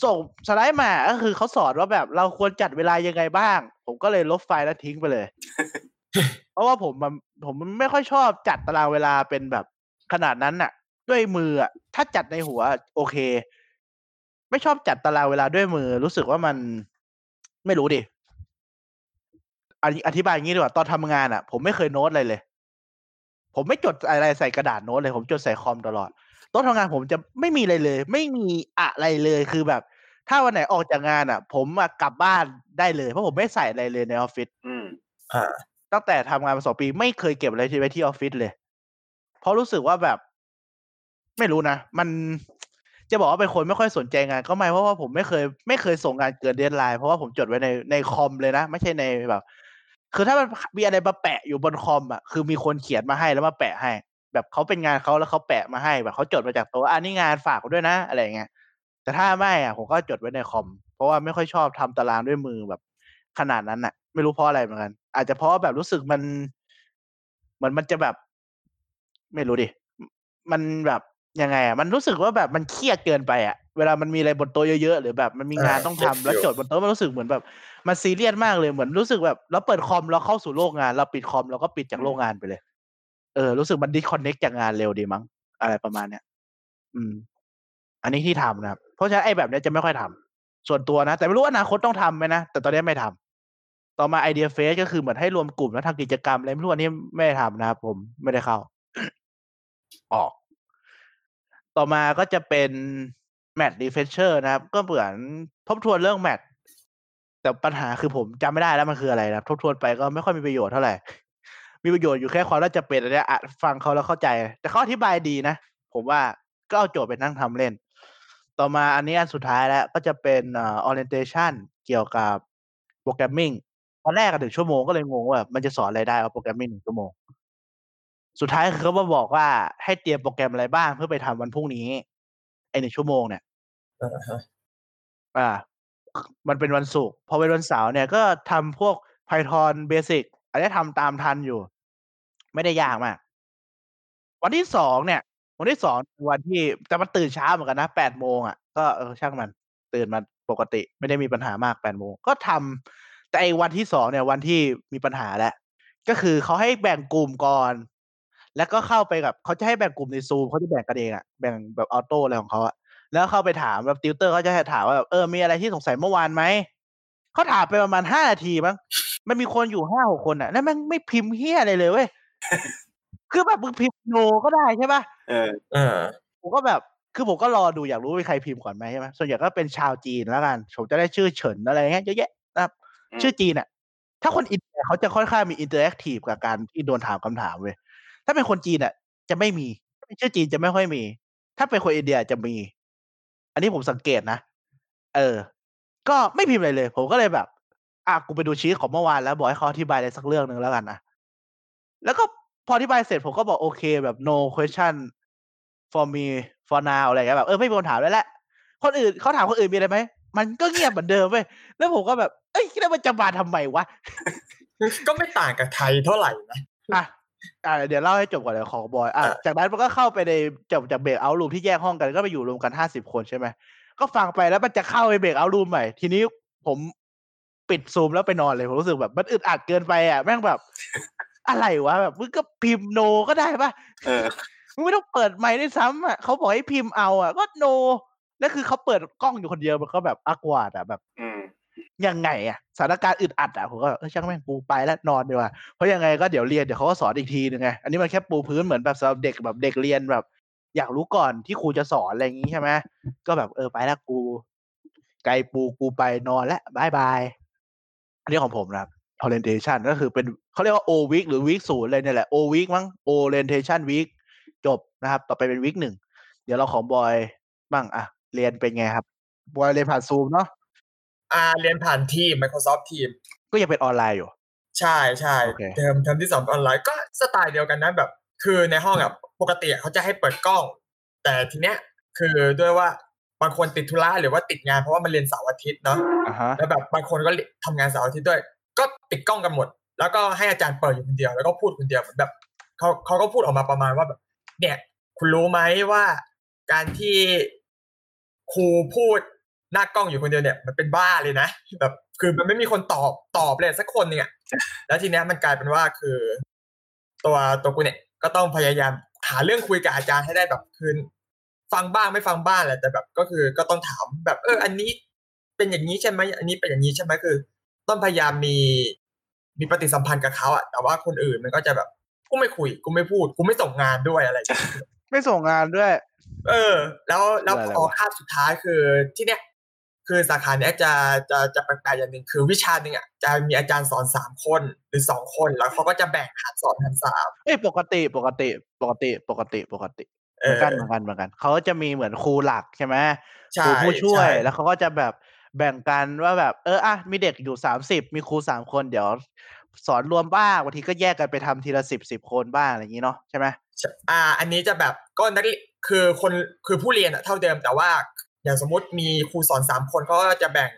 ส่งสไลด์มาก็คือเขาสอนว่าแบบเราควรจัดเวลายังไงบ้าง ผมก็เลยลบไฟล์แล้วทิ้งไปเลย เพราะว่าผมมันผมไม่ค่อยชอบจัดตารางเวลาเป็นแบบขนาดนั้นน่ะ ด้วยมืออะถ้าจัดในหัว โอเค ไม่ชอบจัดตารางเวลาด้วยมือ รู้สึกว่ามันไม่รู้ดิอธิอธิบายอย่างนี้ดีกว่าตอนทำงานอะ ผมไม่เคยโน้ตอะไรเลย ผมไม่จดอะไรใส่กระดาษโน้ตเลย ผมจดใส่คอมตลอดโต๊ะทำงานผมจะไม่มีอะไรเลย ไม่มีอะไรเลยคือแบบ ถ้าวันไหนออกจากงานอะ ผมอะกลับบ้านได้เลยเพราะผมไม่ใส่อะไรเลยในออฟฟิศอืมอ่าตั้งแต่ทำงานมาสองปีไม่เคยเก็บอะไรที่ไว้ที่ออฟฟิศเลย เพราะรู้สึกว่าแบบ ไม่รู้นะมันจะบอกว่าเป็นคนไม่ค่อยสนใจงาน ก็ไม่เพราะว่าผมไม่เคย ไม่เคยส่งงานเกินเดนไลน์เพราะว่าผมจดไว้ในในคอมเลยนะ ไม่ใช่ในแบบ คือถ้ามันมีอะไรมาแปะอยู่บนคอมอะคือมีคนเขียนมาให้แล้วมาแปะให้ แบบเขาเป็นงานเขาแล้วเขาแปะมาให้แบบเขาจดมาจากโต๊ะอันนี้งานฝากด้วยนะอะไรเงี้ยแต่ถ้าไม่อะผมก็จดไว้ในคอม เพราะว่าไม่ค่อยชอบทำตารางด้วยมือแบบ ขนาดนั้นน่ะ ไม่รู้เพราะอะไรเหมือนกัน อาจจะเพราะว่าแบบรู้สึกมันเหมือนมันจะแบบ ไม่รู้ดิมันแบบยังไงอะมันรู้สึกว่าแบบมันเครียดเกินไปอะ เวลามันมีอะไรบนโต๊ะเยอะๆหรือแบบมันมีงานเออต้องเก็ทำตแล้วฟิลจดบนโต๊ะมันรู้สึกเหมือนแบบมันซีเรียสมากเลยเหมือนรู้สึกแบบเราเปิดคอมเราเข้าสู่โลกงาน เราปิดคอมเราก็ปิดจากโลกงานไปเลย เออ รู้สึกมันดิคอนเน็กจากงานเร็วดีมั้งอะไรประมาณเนี้ยอืม อันนี้ที่ทำนะครับ เพราะฉะนั้นไอ้แบบเนี้ยจะไม่ค่อยทำส่วนตัวนะ แต่ไม่รู้ว่าอนาคตต้องทำไหมนะ แต่ตอนนี้ไม่ทต่อมา Idea Fest ก็คือเหมือนให้รวมกลุ่มแล้วทำกิจกรรมอะไรไม่รู้อันนี้ไม่ได้ทำนะครับผมไม่ได้เข้า ออก ต่อมาก็จะเป็น math refresher นะครับ ก็เหมือนทบทวนเรื่อง math แต่ปัญหาคือผมจำไม่ได้แล้วมันคืออะไรนะทบทวนไปก็ไม่ค่อยมีประโยชน์เท่าไหร่ มีประโยชน์อยู่แค่ความน่าจะเป็นอันเนี้ยอะฟังเขาแล้วเข้าใจ แต่เขาอธิบายดีนะ ผมว่าก็เอาโจทย์ไปนั่งทำเล่น ต่อมาอันนี้อันสุดท้ายแล้วก็จะเป็นออ orientation เกี่ยวกับโปรแกรมมิ่งตอนแรกกันถึงชั่วโมงก็เลยงงว่ามันจะสอนอะไรได้เอาโปรแกรมมิ่งหนึ่งชั่วโมง สุดท้ายเขามาบอกว่าให้เตรียมโปรแกรมอะไรบ้างเพื่อไปทำวันพรุ่งนี้ ไอหนึ่งชั่วโมงเนี่ยอ่าฮะอ่า มันเป็นวันศุกร์พอเป็นวันเสาร์เนี่ยก็ทำพวก Python Basic อันนี้ทำตามทันอยู่ ไม่ได้ยากมาก วันที่สองเนี่ย วันที่สองคือวันที่แต่มันตื่นเช้าเหมือนกันนะแปดโมงอะก็เออช่างมัน ตื่นมาปกติ ไม่ได้มีปัญหามากแปดโมงก็ทำแต่ไอ้วันที่สองเนี่ยวันที่มีปัญหาแหละก็คือเขาให้แบ่งกลุ่มก่อน แล้วก็เข้าไปกับเขาจะให้แบ่งกลุ่มในซูมเขาจะแบ่งกันเองอะแบ่งแบบออโต้อะไรของเขาอะแล้วเข้าไปถามแบบติวเตอร์เขาจะให้ถามว่าแบบเออมีอะไรที่สงสัยเมื่อวานไหมเขาถามไปประมาณห้านาทีมั้งมันมีคนอยู่ห้าหกคนอะแล้วแม่งไม่พิมพ์เฮียอะไรเลยเว้ยคือแบบมึงพิมพ์ no ก็ได้ใช่ปะเออเออผมก็แบบคือผมก็รอดูอยากรู้ว่ามีใครพิมพ์ก่อนไหมใช่ไหมส่วนใหญ่ก็เป็นชาวจีนแล้วกันผมจะได้ชื่อเฉินอะไรเงี้ยเยอะแยะนะครับอืมชื่อจีนอะ ถ้าคนอินเดียเขาจะค่อนข้างมี interactive กับการที่โดนถามคำถามเว้ย ถ้าเป็นคนจีนอะ จะไม่มีชื่อจีนจะไม่ค่อยมี ถ้าเป็นคนอินเดียจะมี อันนี้ผมสังเกตนะ เออ ก็ไม่พิมพ์อะไรเลย ผมก็เลยแบบ อะกูไปดูชีตของเมื่อวานแล้วบอกให้เขาอธิบายอะไรสักเรื่องหนึ่งแล้วกันนะแล้วก็พออธิบายเสร็จผมก็บอกโอเคแบบ no question for me for now อะไรเงี้ยแบบเออไม่มีคนถามแล้วแหละ คนอื่นเขาถามคนอื่นมีอะไรไหมมันก็เงียบเหมือนเดิมเว้ยแล้วผมก็แบบ เอ้ยแล้วมันจะมาทำไมวะ ก็ไม่ต่างกับไทยเท่าไหร่นะอะ อ่าเดี๋ยวเล่าให้จบก่อนเดี๋ยวของบอยอะอะจากนั้นมันก็เข้าไปในจากจากเบรกเอารูมที่แยกห้องกันก็ไปอยู่รวมกันห้าสิบคนใช่ไหมก็ฟังไปแล้วมันจะเข้าไปเบรกเอารูมใหม่ ทีนี้ผมปิดซูมแล้วไปนอนเลยผมรู้สึกแบบมันอึดอัดเกินไปอะแม่งแบบ อะไรวะแบบมึงก็พิมพ์โนก็ได้ปะเออมึงไม่ต้องเปิดไมค์ด้วยซ้ำอะเขาบอกให้พิมพ์เอาอะก็โนแล้วคือเขาเปิดกล้องอยู่คนเดียวมันก็แบบอากวาดอะแบบอืม ยังไงอะสถานการณ์อึดอัดอะผมก็เออช่างแม่งกูไปแล้วนอนดีกว่าเพราะยังไงก็เดี๋ยวเรียนเดี๋ยวเขาก็สอนอีกทีนึงไงอันนี้มันแค่ปูพื้นเหมือนแบบสำหรับเด็กแบบเด็กเรียนแบบ อยากรู้ก่อนที่ครูจะสอนอะไรอย่างงี้ใช่ไหมก็แบบเออไปแล้วกูไกลปูกูไปนอนแล้ว bye bye อันนี้ของผมนะครับ orientation ก็คือเป็นเขาเรียกว่า O week หรือ week ศูนย์เลยเนี่ยแหละ O week มั้ง orientation week จบนะครับ ต่อไปเป็น week หนึ่ง เดี๋ยวเราของบอยบ้าง อะ เรียนเป็นไงครับ บอยเรียนผ่านซูมเนาะ อ่าเรียนผ่านทีม Microsoft Team ก็ยังเป็นออนไลน์อยู่ ใช่ใช่โอเคเทอมเทอมที่สองออนไลน์ก็สไตล์เดียวกันนะแบบ คือในห้องอะปกติอะเขาจะให้เปิดกล้อง แต่ทีเนี้ยคือด้วยว่าบางคนติดธุระหรือว่าติดงานเพราะว่ามันเรียนเสาร์อาทิตย์เนาะอ่าฮะแล้วแบบบางคนก็ทำงานเสาร์อาทิตย์ด้วย ก็ปิดกล้องกันหมด แล้วก็ให้อาจารย์เปิดอยู่คนเดียวแล้วก็พูดคนเดียวเหมือนแบบเขาเขาก็พูดออกมาประมาณว่าแบบ เนี่ย คุณรู้ไหมว่าการที่ครูพูด หน้ากล้องอยู่คนเดียวเนี่ยมันเป็นบ้าเลยนะแบบคือมันไม่มีคนตอบตอบเลยสักคนหนึ่งอะแล้วทีเนี้ยมันกลายเป็นว่าคือ ตัวตัวกูเนี่ยก็ต้องพยายามหาเรื่องคุยกับอาจารย์ให้ได้แบบคือฟังบ้างไม่ฟังบ้างแหละแต่แบบ ก็คือก็ต้องถามแบบ เออ อันนี้เป็นอย่างนี้ใช่ไหมอันนี้เป็นอย่างนี้ใช่ไหมคือ ต้องพยายามมีมีปฏิสัมพันธ์กับเขาอะแต่ว่าคนอื่นมันก็จะแบบกูไม่คุยกูไม่พูดกูไม่ส่งงานด้วยอะไรอย่างเงี้ยไม่ส่งงานด้วย เออ แล้วแล้วอะไรพอวะคาบสุดท้ายคือที่เนี้ย คือสาขาเนี้ยจะจะจะแปลกๆอย่างหนึ่งคือวิชาหนึ่งอะจะมีอาจารย์สอนสามคนหรือสองคนแล้วเขาก็จะแบ่งหารสอนหารสามเอ้ยปกติปกติปกติปกติปกติเอเหมืออนกันเหมือนกันเหมือนกันเขาจะมีเหมือนครูหลักใช่ไหมใช่ครูผู้ช่วยใช่แล้วเขาก็จะแบบแบ่งกันว่าแบบเอออะมีเด็กอยู่สามสิบมีครูสามคนเดี๋ยวสอนรวมบ้างบางทีก็แยกกันไปทำทีละสิบสิบคนบ้างอะไรอย่างนี้เนาะใช่ไหมอ่า อันนี้จะแบบก็นักเรียนคือคนคือผู้เรียนอะเท่าเดิมแต่ว่า อย่างสมมติมีครูสอนสามคนเขาก็จะแบ่ง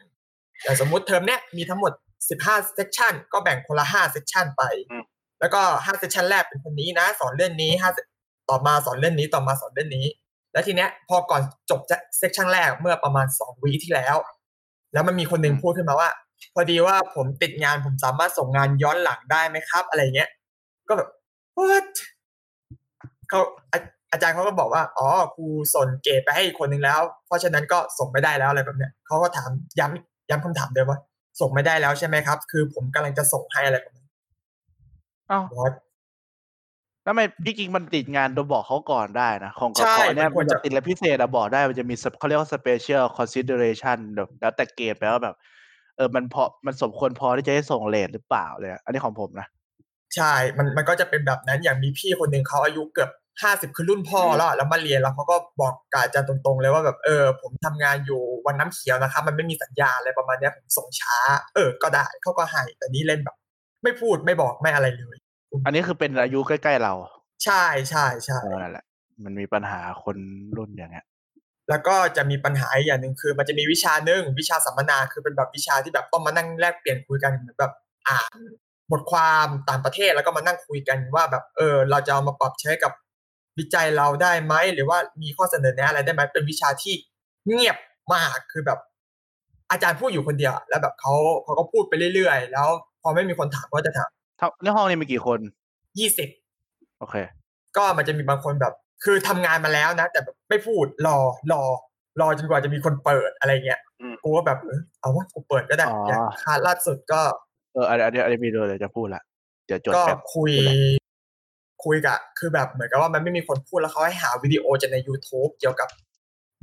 อย่างสมมติเทอมเนี้ยมีทั้งหมดสิบห้า session ก็แบ่งคนละห้า session ไปอืมแล้วก็ห้า session แรกเป็นคนนี้นะ สอนเรื่องนี้ห้าต่อมาสอนเรื่องนี้ต่อมาสอนเรื่องนี้ แล้วทีเนี้ยพอก่อนจบ session แรกเมื่อประมาณสอง week ที่แล้ว แล้วมันมีคนหนึ่งพูดขึ้นมาว่า พอดีว่าผมติดงานผมสามารถส่งงานย้อนหลังได้ไหมครับ อะไรเงี้ย ก็แบบ what เขา อาอาจารย์เขาก็บอกว่าอ๋อครูส่งเกรดไปให้อีกคนหนึ่งแล้ว เพราะฉะนั้นก็ส่งไม่ได้แล้วอะไรแบบเนี้ยเขาก็ถามย้ำย้ำคำถามเดิมว่า ส่งไม่ได้แล้วใช่ไหมครับ คือผมกำลังจะส่งให้อะไรแบบนี้เอ้า What? แล้วทำไมที่จริงมันติดงานโดยบอกเขาก่อนได้นะ ของกใช่ขอเนี่ยมันควมัรนจะจะติดและพิเศษอะบอกได้มันจะมี sp- เขาเรียกว่า special consideration แบบแล้วแต่เกรดไปว่าแบบ เออมันพอมันสมควรพอที่จะให้ส่งเลทหรือเปล่าเลยอะอันนี้ของผมนะ ใช่ มันมันก็จะเป็นแบบนั้นอย่างมีพี่คนหนึ่งเขาอายุเกือบ ห้าสิบคือรุ่นพ่อแล้วอะแล้วมาเรียนแล้วเขาก็บอกกับอาจารย์ตรงๆ เลยว่าแบบเออ ผมทำงานอยู่วันน้ำเขียวนะครับ มันไม่มีสัญญาณอะไรประมาณเนี้ยผมส่งช้า เออ ก็ได้เขาก็ให้แต่นี่เล่นแบบ ไม่พูดไม่บอกไม่อะไรเลย อันนี้คือเป็นอายุใกล้ๆเรา ใช่ใช่ใช่เออนั่นแหละ มันมีปัญหาคนรุ่นอย่างเงี้ยแล้วก็จะมีปัญหาอีกอย่างหนึ่งคือ มันจะมีวิชาหนึ่งวิชาสัมมนาคือเป็นแบบวิชาที่แบบต้องมานั่งแลกเปลี่ยนคุยกันเหมือนแบบอ่านบทความต่างประเทศแล้วก็มานั่งคุยกันว่าแบบเออ เราจะเอามาปรับใช้กับ วิจัยเราได้ไหมหรือว่ามีข้อเสนอแนะอะไรได้ไหมเป็นวิชาที่เงียบมากคือแบบ อาจารย์พูดอยู่คนเดียวแล้วแบบเขาเขาก็พูดไปเรื่อยๆ แล้วพอไม่มีคนถามก็จะถามเท่าในห้องนี้มีกี่คนยี่สิบโอเค ก็มันจะมีบางคนแบบ คือทำงานมาแล้วนะ แต่แบบไม่พูดรอรอ รอจนกว่าจะมีคนเปิดอะไรเงี้ยอืมกูก็แบบเออเอาว่ากูเปิดก็ได้อ๋อออย่างคาล่าสุดก็เอออันอันนี้อันนี้มีเลยจะพูดละเดี๋ยวจดก็แป๊บคุยพูดเลย คุยกับคือแบบเหมือนกับว่ามันไม่มีคนพูดแล้วเขาให้หาวิดีโอจากใน YouTube เกี่ยวกับ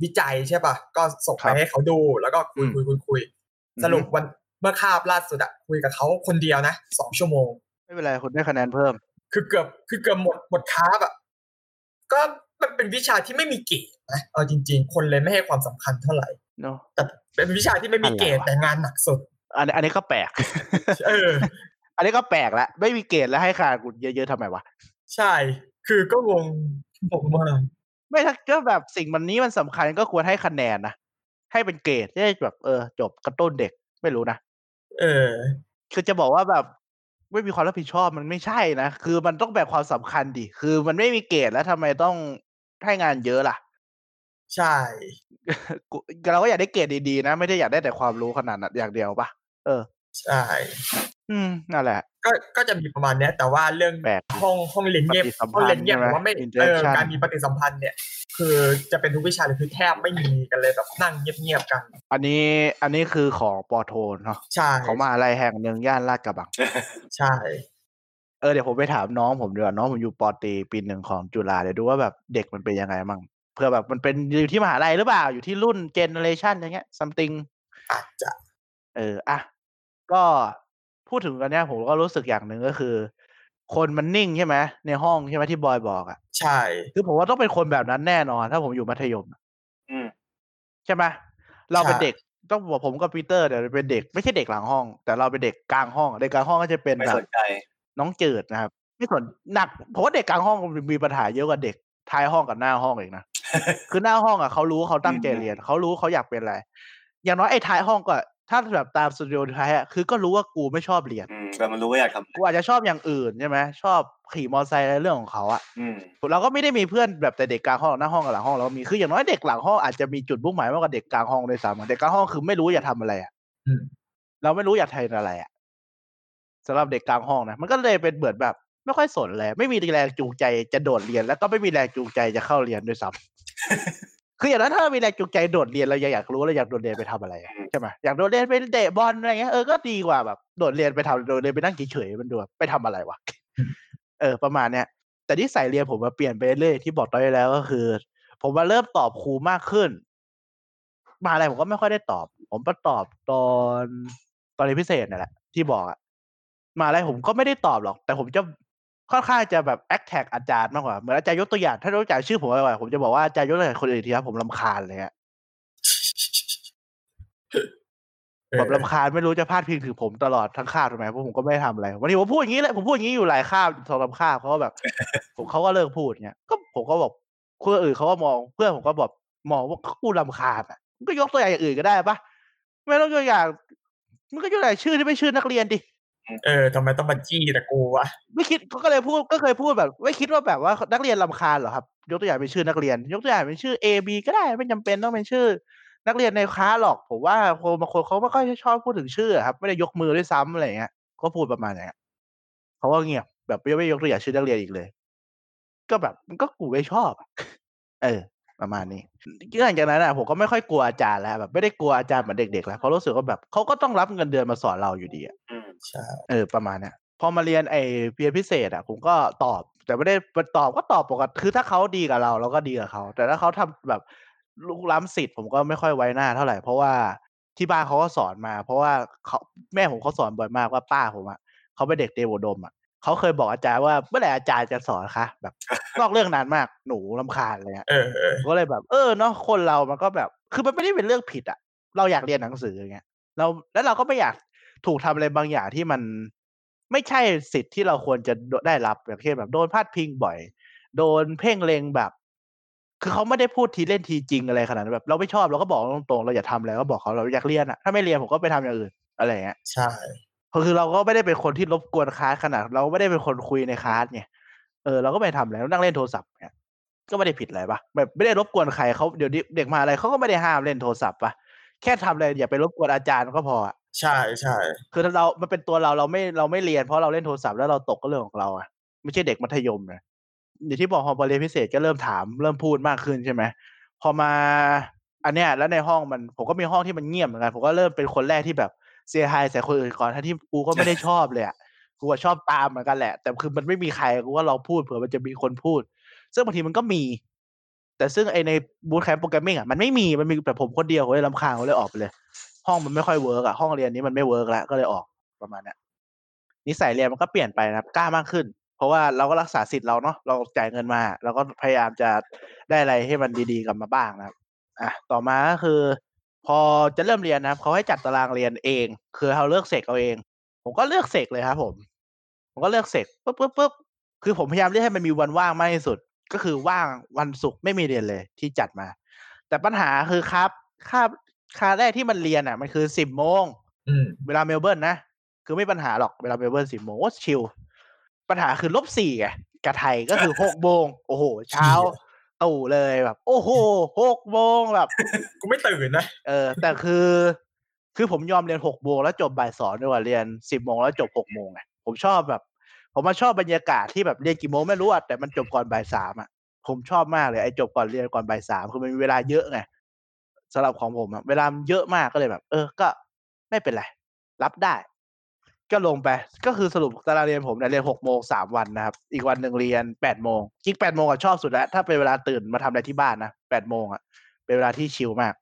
วิจัยใช่ปะก็ส่งไปให้เขาดูแล้วก็คุยคุยคุยคุยสรุปวันเมื่อคาบล่าสุดอะคุยกับเขาคนเดียวนะสองชั่วโมง ไม่เป็นไรคุณได้คะแนนเพิ่ม คือเกือบคือเกือบหมดหมดคาบอะก็มันเป็นวิชาที่ไม่มีเกรดนะเอาจริง ๆ คนเลยไม่ให้ความสำคัญเท่าไหร่เนาะแต่เป็นวิชาที่ไม่มีเกรดอะไรวะแต่งานหนักสุด อันนี้อันนี้ก็แปลกเออ อันนี้ก็แปลกแล้วไม่มีเกรดแล้วให้คะแนนกูเยอะๆทำไมวะ ใช่ คือก็งงงงมากไม่ถ้าก็แบบสิ่งมันนี้มันสำคัญก็ควรให้คะแนนนะให้เป็นเกรดจะได้แบบเออ จบกระตุ้นเด็กไม่รู้นะเออ คือจะบอกว่าแบบไม่มีความรับผิดชอบมันไม่ใช่นะ คือมันต้องแบ่งความสำคัญดิ คือมันไม่มีเกรดแล้วทำไมต้องให้งานเยอะล่ะ ใช่กูเราก็อยากได้เกรดดีๆนะ ไม่ได้อยากได้แต่ความรู้ขนาดนั้นอย่างเดียวปะเออ ใช่ อืมนั่นแหละ ก็ก็จะมีประมาณเนี้ย แต่ว่าเรื่องแปลกดิห้องห้องเรียนเงียบปฏิสัมพัห้อนงธ์เรียนเงียบใช่ไหมผมว่าไม่เออ interaction การมีปฏิสัมพันธ์เนี่ย คือจะเป็นทุกวิชาเลยคือแทบไม่มีกันเลยแบบนั่งเงียบๆกัน อันนี้อันนี้คือของปอโทนเนาะใช่ของมหาอะไรแห่งหนึ่งย่านลาดกระบัง ใช่เออเดี๋ยวผมไปถามน้องผมดีกว่าน้องผมอยู่ปอตรีปีหนึ่งของจุฬาเดี๋ยวดูว่าแบบเด็กมันเป็นยังไงมั่งเพื่อแบบมันเป็นอยู่ที่มหาลัยหรือเปล่าอยู่ที่รุ่นเจเนเรชันอะไรเงี้ย something อาจจะเอออะก็ พูดถึงกันเนี้ยผมก็รู้สึกอย่างหนึ่งก็คือ คนมันนิ่งใช่ไหมในห้องใช่ไหมที่บอยบอกอะใช่คือผมว่าต้องเป็นคนแบบนั้นแน่นอน ถ้าผมอยู่มัธยมอะอืมใช่ไหมเราเป็นเด็กต้องบอกผมกับปีเตอร์เดี๋ยวเป็นเด็กไม่ใช่เด็กหลังห้อง แต่เราเป็นเด็กกลางห้องเด็กกลางห้องก็จะเป็นไม่แบสบนใจน้องเจิดนะครับ ไม่สนหนักผมว่าเด็กกลางห้องมีปัญหาเยอะกว่าเด็กท้ายห้องกับหน้าห้องอีกนะคือหน้าห้องอะเขารู้เขาตั้งใจอืมเรียนเขารู้เขาอยากเป็นอะไรอย่างน้อยไอ้ท้ายห้องก็ ถ้าแบบตามสตูดิโอท้ายอะคือก็รู้ว่ากูไม่ชอบเรียนอืมแต่มันรู้ว่าอยากทำกูอาจจะชอบอย่างอื่นใช่ไหมชอบขี่มอเตอร์ไซค์อะไรเรื่องของเขาอะอืมเราก็ไม่ได้มีเพื่อนแบบแต่เด็กกลางห้องหน้าห้องกับหลังห้องเรามีคืออย่างน้อยเด็กหลังห้องอาจจะมีจุดมุ่งหมายมากกว่าเด็กกลางห้องด้วยซ้ำเด็กกลางห้องคือไม่รู้อยากทำอะไรอะอืมเราไม่รู้อยากทำอะไรอะสำหรับเด็กกลางห้องนะมันก็เลยเป็นเหมือนแบบ ไม่ค่อยสนเลยไม่มีแรงจูงใจจะโดดเรียน แล้วก็ไม่มีแรงจูงใจจะเข้าเรียนด้วยซ้ำ คืออย่างนั้นถ้าเรามีแรงจูงใจโดดเรียนเราอยากรู้เราอยากโดดเรียนไปทำอะไรอะอืมใช่ไหมอยากโดดเรียนไปเตะบอลอะไรเงี้ยเออก็ดีกว่าแบบโดดเรียนไปทำโดดเรียนไปนั่งเฉยๆมันดูแบบไปทำอะไรวะเออประมาณเนี้ยแต่ที่ใส่เรียนผมมาเปลี่ยนไปเรื่อยที่บอกตอนที่แล้วก็คือ ผมมาเริ่มตอบครูมากขึ้นมหาอะไรผมก็ไม่ค่อยได้ตอบ ผมมาตอบตอนตอนเรียนพิเศษนี่นแหละที่บอกอะมหาอะไรผมก็ไม่ได้ตอบหรอก แต่ผมจะ ค่อนข้างจะแบบแอคแท็กอาจารย์มากกว่าเหมือนอาจารย์ยกตัวอย่างถ้ายกตัวอย่างชื่อผมไปผมจะบอกว่าอาจารย์ยกตัวอย่างคนอื่นทีครับผมลำคาญเลยฮะเออแบบลำคาญไม่รู้จะพาดพิงถึงผมตลอดทั้งคาบทำไมเพราะผมก็ไม่ได้ทำอะไรวันนี้ผมพูดอย่างนี้แหละผมพูดอย่างนี้อยู่หลายคาบสองสามคาบเขาก็แบบผมเขาก็เลิกพูดเงี้ยก็ผมก็บอกคนอื่นเขาก็มองเพื่อนผมก็บอกมองว่ากูลำคาญอะมึงก็ยกตัวอย่างอย่างอื่นก็ได้ปะไม่ต้องยกอย่างมันก็ยกตัวอย่างชื่อที่ไม่ชื่อนักเรียนดิ เออทำไมต้องมาจี้แต่กูวะไม่คิดก็เลยพูดก็เคยพูดแบบ ไม่คิดว่าแบบว่านักเรียนลำคาญเหรอครับ ยกตัวอย่างเป็นชื่อนักเรียน ยกตัวอย่างเป็นชื่อ A B ก็ได้ไม่จำเป็นต้องเป็นชื่อ นักเรียนในคลาสหรอกผมว่าคนบางคนเขาไม่ค่อยชอบพูดถึงชื่ออะครับไม่ได้ยกมือด้วยซ้ำอะไรอย่างเงี้ยก็พูดประมาณเนี้ยเขาก็เงียบแบบไม่ไม่ยกตัวอย่างชื่อนักเรียนอีกเลย ก็แบบมันก็กูไม่ชอบอะเออ ประมาณนี้หลังจากนั้นอะผมก็ไม่ค่อยกลัวอาจารย์แล้วแบบไม่ได้กลัวอาจารย์เหมือนเด็กๆแล้วเพราะรู้สึกว่าแบบเขาก็ต้องรับเงินเดือนมาสอนเราอยู่ดีอะอืม ใช่เออประมาณเนี้ยพอมาเรียนไอเรียนพิเศษอะผมก็ตอบ แต่ไม่ได้ตอบก็ตอบปกติคือถ้าเขาดีกับเราเราก็ดีกับเขา แต่ถ้าเขาทำแบบลุกล้ำสิทธิ์ผมก็ไม่ค่อยไว้หน้าเท่าไหร่ เพราะว่าที่บ้านเขาก็สอนมา เพราะว่าเขาแม่ผมเขาสอนบ่อยมากว่าป้าผมอะเขาเป็นเด็กเตวดมอะเขาเคยบอกอาจารย์ว่าเมื่อไหร่อาจารย์จะสอนคะแบบนอกเรื่องนานมากหนูลำคาญเลยอะเออเออก็เลยแบบ เออเนาะคนเรามันก็แบบ คือมันไม่ได้เป็นเรื่องผิดอะเราอยากเรียนหนังสืออย่างเงี้ยเราแล้วเราก็ไม่อยาก ถูกทำอะไรบางอย่างที่มันไม่ใช่สิทธิ์ที่เราควรจะได้รับอย่างเช่นแบบโดนพาดพิงบ่อย โดนเพ่งเลงแบบ คือเขาไม่ได้พูดทีเล่นทีจริงอะไรขนาดนั้นแบบ เราไม่ชอบเราก็บอกตรงๆเราอย่าทำอะไรก็บอกเขาเราอยากเรียนอะถ้าไม่เรียนผมก็ไปทำอย่างอื่นอะไรอย่างเงี้ยใช่คือเราก็ไม่ได้เป็นคนที่รบกวนคลาสขนาด เราไม่ได้เป็นคนคุยในคลาสไงเออเราก็ไม่ทำแล้วนั่งเล่นโทรศัพท์เนี่ยก็ไม่ได้ผิดอะไรปะแบบไม่ได้รบกวนใครเขาเดี๋ยวนี้เด็กมหาอะไรเขาก็ไม่ได้ห้ามเล่นโทรศัพท์ปะแค่ทำอะไรอย่าไปรบกวนอาจารย์ก็พออะ ใช่ใช่คือถ้าเรา มันเป็นตัวเราเราไม่เราไม่เรียนเพราะเราเล่นโทรศัพท์แล้วเราตกก็เรื่องของเราอะไม่ใช่เด็กมัธยมนะอย่างที่บอกพอมาเรียนพิเศษก็เริ่มถามเริ่มพูดมากขึ้นใช่ไหมพอมา อันเนี้ยแล้วในห้องมันผมก็มีห้องที่มันเงียบเหมือนกันผมก็เริ่มเป็นคนแรกที่แบบเสียหายใส่คนอื่นก่อนทั้งที่กูก็ไม่ได้ชอบเลยอะกูชอบตามเหมือนกันแหละ แต่คือมันไม่มีใครกูก็ลองพูดเผื่อมันจะมีคนพูด ซึ่งบางทีมันก็มี แต่ซึ่งไอใน bootcamp programming อะมันไม่มีมันมีแต่ผมคนเดียวเลยรำคาญผมเลยออกไปเลย ห้องมันไม่ค่อย work อะห้องเรียนนี้มันไม่ work แล้วก็เลยออกประมาณเนี้ยนิสัยเรียนมันก็เปลี่ยนไปนะครับกล้ามากขึ้น เพราะว่าเราก็รักษาสิทธิ์เราเนาะเราจ่ายเงินมาเราก็พยายามจะได้อะไรให้มันดีๆกลับมาบ้างนะครับอะต่อมาก็คือ พอจะเริ่มเรียนนะครับเขาให้จัดตารางเรียนเอง คือเราเลือกเสกเอาเอง ผมก็เลือกเสกเลยครับผม ผมก็เลือกเสกปุ๊บปุ๊บปุ๊บคือผมพยายามเลือกให้มันมีวันว่างมากที่สุด ก็คือว่างวันศุกร์ไม่มีเรียนเลยที่จัดมา แต่ปัญหาคือครับคาบ คาบแรกที่มันเรียนอะ มันคือสิบโมงอืมเวลาเมลเบิร์นนะ คือไม่ปัญหาหรอกเวลาเมลเบิร์นสิบโมงว่า chill ปัญหาคือลบสี่ไงกับไทยก็คือหกโมงโอ้โห เช้าตรู่เลยแบบ โอ้โหหกโมงแบบกูไม่ตื่นนะเออ แต่คือ คือผมยอมเรียนหกโมงแล้วจบบ่ายสองดีกว่าเรียนสิบโมงแล้วจบหกโมงไงผมชอบแบบ ผมมาชอบบรรยากาศที่แบบเรียนกี่โมงไม่รู้อะแต่มันจบก่อนบ่ายสามอะผมชอบมากเลยไอ้จบก่อนเรียนก่อนบ่ายสามคือมันมีเวลาเยอะไง สำหรับของผมอะเวลาเยอะมากก็เลยแบบ เออก็ไม่เป็นไรรับได้ ก็ลงไป ก็คือสรุปตารางเรียนผมเนี่ยเรียนหกโมงสามวันนะครับ อีกวันหนึ่งเรียนแปดโมงจริงแปดโมงอะชอบสุดแล้ว ถ้าเป็นเวลาตื่นมาทำอะไรที่บ้านนะแปดโมงอะเป็นเวลาที่ชิลมาก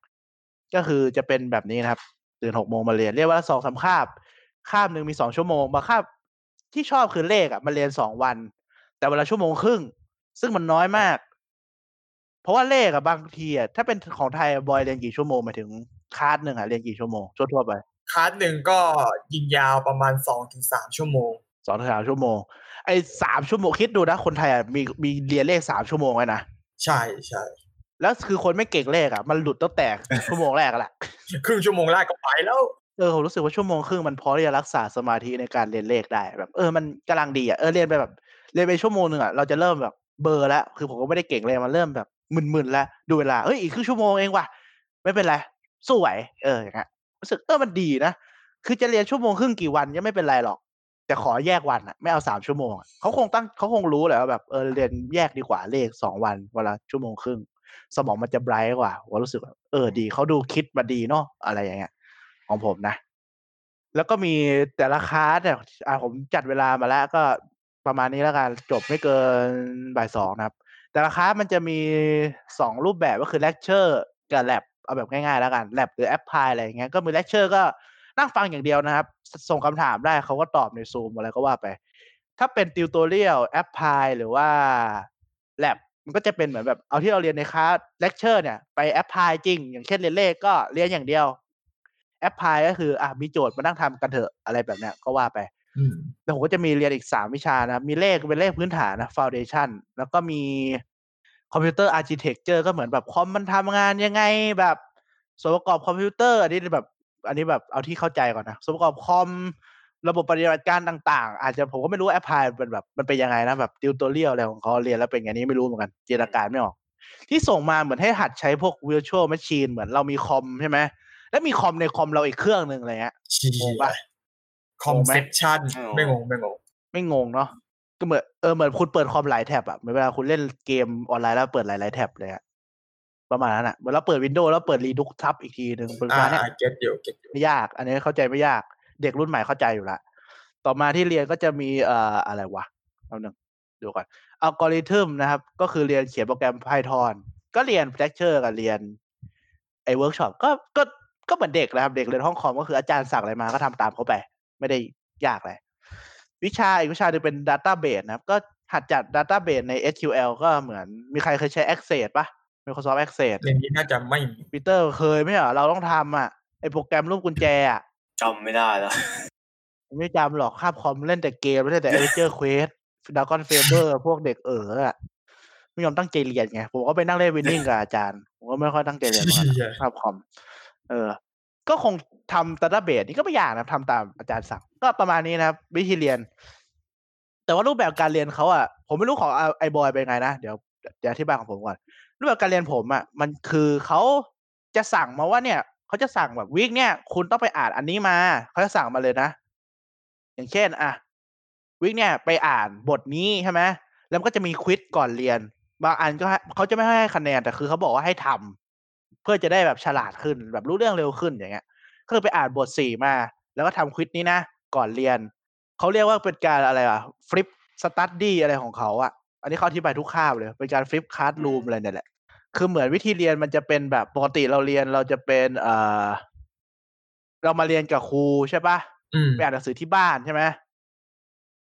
ก็คือจะเป็นแบบนี้นะครับ ตื่นหกโมงมาเรียน เรียกว่าสองสามคาบคาบหนึ่งมีสองชั่วโมงบางคาบที่ชอบคือเลขอะมาเรียนสองวัน แต่เวลาชั่วโมงครึ่ง ซึ่งมันน้อยมาก เพราะว่าเลขอะบางทีอะถ้าเป็นของไทยอะบอยเรียนกี่ชั่วโมงหมายถึงคาสหนึ่งอะเรียนกี่ชั่วโมงทั่วๆไปคลาสหนึ่งก็ยิงยาวประมาณสองถึงสามชั่วโมงสองถึงสามชั่วโมง ไอ้สามชั่วโมงคิดดูนะคนไทยอะมีมีเรียนเลขสามชั่วโมงไว้นะใช่ใช่แล้วคือคนไม่เก่งเลขอะมันหลุดตั้งแต่ชั่วโมงแรกแหละครึ่งชั่วโมงแรกก็ไปแล้วเออผมรู้สึกว่าชั่วโมงครึ่งมันพอที่จะรักษาสมาธิในการเรียนเลขได้แบบ เออมันกำลังดีอะเออเรียนไปแบบเรียนไปชั่วโมงหนึ่งอะเราจะเริ่มแบบเบลอร์แล้วคือผมก็ไม่ได้เก่งเลยมันเริ่มแบบ มึนๆแล้วดูเวลาเอ้ยอีกครึ่งชั่วโมงเองว่ะไม่เป็นไรสู้ไหวเอออย่างเงี้ยรู้สึกเออมันดีนะคือจะเรียนชั่วโมงครึ่งกี่วันก็ไม่เป็นไรหรอก แต่ขอแยกวันอะไม่เอาสามชั่วโมงเขาคงตั้งเขาคงรู้แหละว่าแบบเออเรียนแยกดีกว่าเลขสองวันเวลาชั่วโมงครึ่งสมองมันจะไบรท์กว่าผมรู้สึกเออดีเขาดูคิดมาดีเนาะอะไรอย่างเงี้ย ของผมนะ แล้วก็มีแต่ละคลาสเนี่ยอ่าผมจัดเวลามาแล้วก็ประมาณนี้แล้วกันจบไม่เกินบ่ายสองนะครับ แต่ละคลาสมันจะมีสองรูปแบบก็คือเลคเชอร์กับแลบเอาแบบง่ายๆแล้วกันแลบหรือ apply อะไรอย่างเงี้ยก็มีเลคเชอร์ก็นั่งฟังอย่างเดียวนะครับ ส่งคำถามได้เขาก็ตอบในซูมอะไรก็ว่าไป ถ้าเป็น tutorial apply หรือว่าแลบมันก็จะเป็นเหมือนแบบเอาที่เราเรียนใน class lecture เนี่ยไป apply จริง อย่างเช่นเรียนเลขก็เรียนอย่างเดียว apply ก็คืออะมีโจทย์มานั่งทำกันเถอะอะไรแบบเนี้ยก็ว่าไป แต่ผมก็จะมีเรียนอีกสามวิชานะครับมีเลขเป็นเลขพื้นฐานนะ foundation แล้วก็มี computer architecture ก็เหมือนแบบคอมมันทำงานยังไงแบบส่วนประกอบคอมพิวเตอร์ อันนี้แบบ อันนี้แบบเอาที่เข้าใจก่อนนะส่วนประกอบคอมระบบปฏิบัติการต่าง ๆ อาจจะผมก็ไม่รู้ apply เป็นแบบมันเป็นยังไงนะแบบ tutorial อะไรของเขาเรียนแล้วเป็นอย่างนี้ไม่รู้เหมือนกันจินตนาการไม่ออก ที่ส่งมาเหมือนให้หัดใช้พวก virtual machine เหมือนเรามีคอมใช่ไหมแล้วมีคอมในคอมเราอีกเครื่องหนึ่งอะไรเงี้ยเชี่งงปะ คอม ception งงไม่งงไม่งง ไม่งงเนาะก็เหมือนเออเหมือนคุณเปิดคอมหลาย tab อะเหมือนเวลาคุณเล่นเกมออนไลน์แล้วเปิดหลายๆ tab เลยอะประมาณนั้นอะเหมือนเราเปิด Windows แล้วเปิดรีดุกทับอีกทีหนึ่งเป็นอ่าการเนี้ย get อยู่ get อยู่ไม่ยาก อันนี้เข้าใจไม่ยาก เด็กรุ่นใหม่เข้าใจอยู่ละต่อมาที่เรียนก็จะมีเอ่ออะไรวะเอาหนึ่งดูก่อนอัลกอริทึมนะครับ ก็คือเรียนเขียนโปรแกรม Python ก็เรียนเลคเชอร์กับเรียนไอ้เวิร์กช็อปก็ก็ก็เหมือนเด็กนะครับ เด็กเรียนห้องคอมก็คืออาจารย์สั่งอะไรมาก็ทำตามเขาไป ไม่ได้ยากเลยวิชาอีกวิชาหนึ่งเป็น Database นะครับ ก็หัดจัด Database ใน SQL ก็เหมือนมีใครเคยใช้ Access ปะ Microsoft Access อย่างนี้น่าจะไม่มีปีเตอร์เคยไหมเหรอเราต้องทำอะไอโปรแกรมรูปกุญแจอะจำไม่ได้แล้วไม่จำหรอกคาบคอมเล่นแต่เกมเล่นแต่ AdventureQuest DragonFable พวกเด็กเอออะไม่ยอมตั้งใจเรียนไง ผมก็ไปนั่งเล่น Winning กับอาจารย์ ผมก็ไม่ค่อยตั้งใจเรียนเหมือนกันเชี่ยคาบคอม เออ ก็คง ทำ d า t a เบสนี่ก็ไม่ยากนะทำตามอาจารย์สั่งก็ประมาณนี้นะครับ วิธีเรียน แต่ว่ารูปแบบการเรียนเขาอะผมไม่รู้ของไอ้บอยเป็นไงนะเดี๋ยวเดี๋ยวอธิบายของผมก่อนรูปแบบการเรียนผมอะมันคือเขาจะสั่งมาว่าเนี่ยเขาจะสั่งแบบ week เนี่ย คุณต้องไปอ่านอันนี้มาเขาจะสั่งมาเลยนะ อย่างเช่น อะ week เนี่ยไปอ่านบทนี้ใช่ไหมแล้วมันก็จะมี quiz ก่อนเรียน บางอันก็เขาจะไม่ให้คะแนนแต่คือเขาบอกว่าให้ทำเพื่อจะได้แบบฉลาดขึ้นแบบรู้เรื่องเร็วขึ้นอย่างเงี้ย ก็คือไปอ่านบทสี่มา แล้วก็ทำ quiz นี้นะ ก่อนเรียน เขาเรียกว่าเป็นการอะไรอะ flip study อะไรของเขาอะอันนี้เขาอธิบายทุกคาบเลย เป็นการฟลิปค a า d รูมอะไรเนี่ยแหละ คือเหมือนวิธีเรียนมันจะเป็นแบบปกติเราเรียนเราจะเป็นเอ่อเรามาเรียนกับครูใช่ปะอืมไปอ่านหนังสือที่บ้านใช่ไหม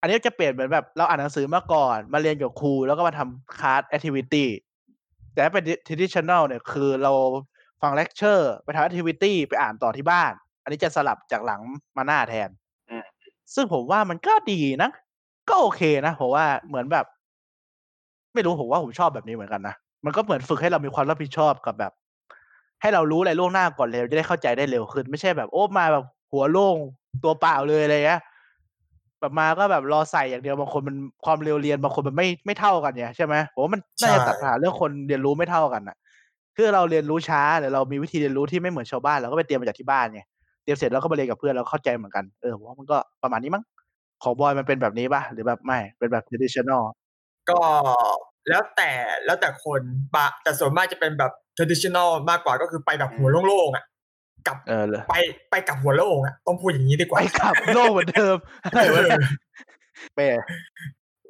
อันนี้จะเปลี่ยนเหมือนแบบเราอ่านหนังสือมาก่อน มาเรียนกับครูแล้วก็มาทำ class activity แต่ถ้าเป็น traditional เนี่ยคือเรา ฟังเลคเชอร์ไปทำ activity ไปอ่านต่อที่บ้าน อันนี้จะสลับจากหลังมาหน้าแทนอืมซึ่งผมว่ามันก็ดีนะ ก็โอเคนะผมว่าเหมือนแบบ ไม่รู้ผมว่าผมชอบแบบนี้เหมือนกันนะมันก็เหมือนฝึกให้เรามีความรับผิดชอบกับแบบ ให้เรารู้อะไรล่วงหน้าก่อนเร็วจะได้เข้าใจได้เร็วขึ้น ไม่ใช่แบบโอ้มาแบบหัวโล่งตัวเปล่าเลยอะไรเงี้ยแบบมาก็แบบรอใส่อย่างเดียวบางคนมันความเร็วเรียนบางคนมันไม่ไม่เท่ากันเนี่ยใช่ไหมผมว่ามันน่าจะใช่ตัดปัญหาเรื่องคนเรียนรู้ไม่เท่ากันอะ คือเราเรียนรู้ช้าหรือเรามีวิธีเรียนรู้ที่ไม่เหมือนชาวบ้านเราก็ไปเตรียมมาจากที่บ้านไงเตรียมเสร็จแล้วก็มาเรียนกับเพื่อนแล้วเข้าใจเหมือนกันเออผมว่ามันก็ประมาณนี้มั้งของบอยมันเป็นแบบนี้ป่ะหรือแบบไม่เป็นแบบ traditional ก็แล้วแต่แล้วแต่คนบะแต่ส่วนมากจะเป็นแบบ traditional มากกว่าก็คือไปแบบหัวโล่งๆอะกับเออเลยไปไปกับหัวโล่งอะต้องพูดอย่างนี้ดีกไปว่ากลับโลกเหมือนเดิมอะไรวะเนี่ยเป้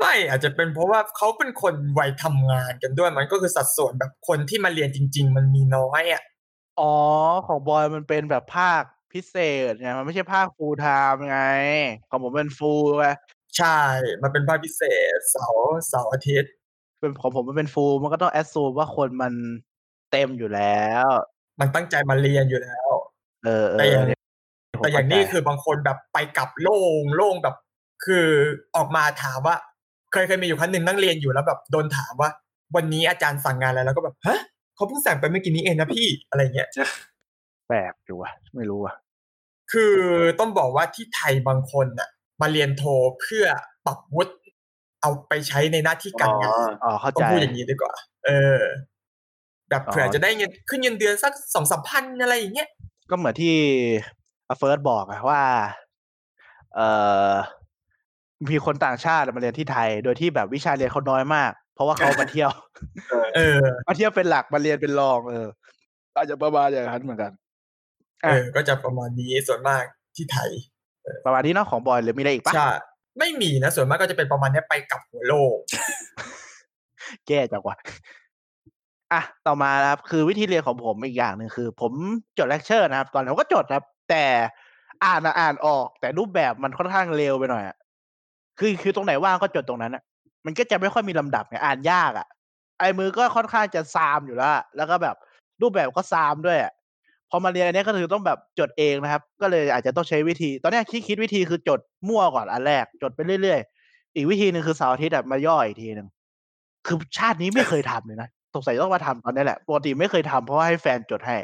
ไม่อาจจะเป็นเพราะว่าเขาเป็นคนวัยทำงานกันด้วยมันก็คือสัดส่วนแบบคนที่มาเรียนจริง ๆ มันมีน้อยอะอ๋อของบอยมันเป็นแบบภาคพิเศษไงมันไม่ใช่ภาค full time ไง ของผมเป็น full ไงใช่ มันเป็นภาคพิเศษเสาร์เสาร์อาทิตย์เป็นของผมมันเป็น full มันก็ต้อง assume ว่าคนมันเต็มอยู่แล้ว มันตั้งใจมาเรียนอยู่แล้ว เออเอแต่ออย่างเนี่ยแต่อย่างนี้ผมเข้ใจคือบางคนแบบไปกลับโล่งโล่งแบบคือออกมาถามว่า เคยเคยมีอยู่ครั้งหนึ่งนั่งเรียนอยู่แล้วแบบโดนถามว่า วันนี้อาจารย์สั่งงานอะไรแล้วก็แบบฮะเขาเพิ่งสั่งไปเมื่อกี้นี้เองนะพี่อะไรเงี้ยแปลกอยู่วะไม่รู้อะคือต้องบอกว่าที่ไทยบางคนน่ะมาเรียนโทเพื่อปรับวุฒิเอาไปใช้ในหน้าที่การงานอ๋อเข้าต้องใจพูดอย่างนี้ดีกว่า เออ แบบเผื่ออ๋อจะได้เงินขึ้นเงินเดือนสักสองสามพันอะไรอย่างเงี้ยก็เหมือนที่เฟิร์สบอกอะว่า เออ มีคนต่างชาติมาเรียนที่ไทย โดยที่แบบวิชาเรียนเขาน้อยมาก เพราะว่าเขามาเที่ยว เออมาเที่ยวเป็นหลักมาเรียนเป็นรอง เอออาจจะประมาณอย่างนั้นเหมือนกันเออก็จะประมาณนี้ส่วนมากที่ไทยประมาณนี้เนาะของบอยหรือมีอะไรอีกปะใช่ไม่มีนะส่วนมากก็จะเป็นประมาณเนี้ยไปกลับหัวโลกแก้จังวะอะต่อมานะครับ คือวิธีเรียนของผมอีกอย่างหนึ่งคือ ผมจดเลคเชอร์นะครับ ตอนนั้นผมก็จดนะครับ แต่อ่านอะอ่านออก แต่รูปแบบมันค่อนข้างเร็วไปหน่อยอะ คือคือตรงไหนว่างก็จดตรงนั้นอะมันก็จะไม่ค่อยมีลำดับไงอ่านยากอะไอ้มือก็ค่อนข้างจะซามอยู่แล้วอะแล้วก็แบบรูปแบบก็ซามด้วยอะพอมาเรียนอันเนี้ยก็คือต้องแบบจดเองนะครับ ก็เลยอาจจะต้องใช้วิธี ตอนนี้ยที่คิดวิธีคือจดมั่วก่อนอันแรก จดไปเรื่อยๆ อีกวิธีหนึ่งคือเสาร์อาทิตย์อะมาย่ออีกทีหนึ่งคือชาตินี้ไม่เคยทำเลยนะสงสัยต้องมาทำตอนนี้แหละปกติไม่เคยทำเพราะว่าให้แฟนจดให้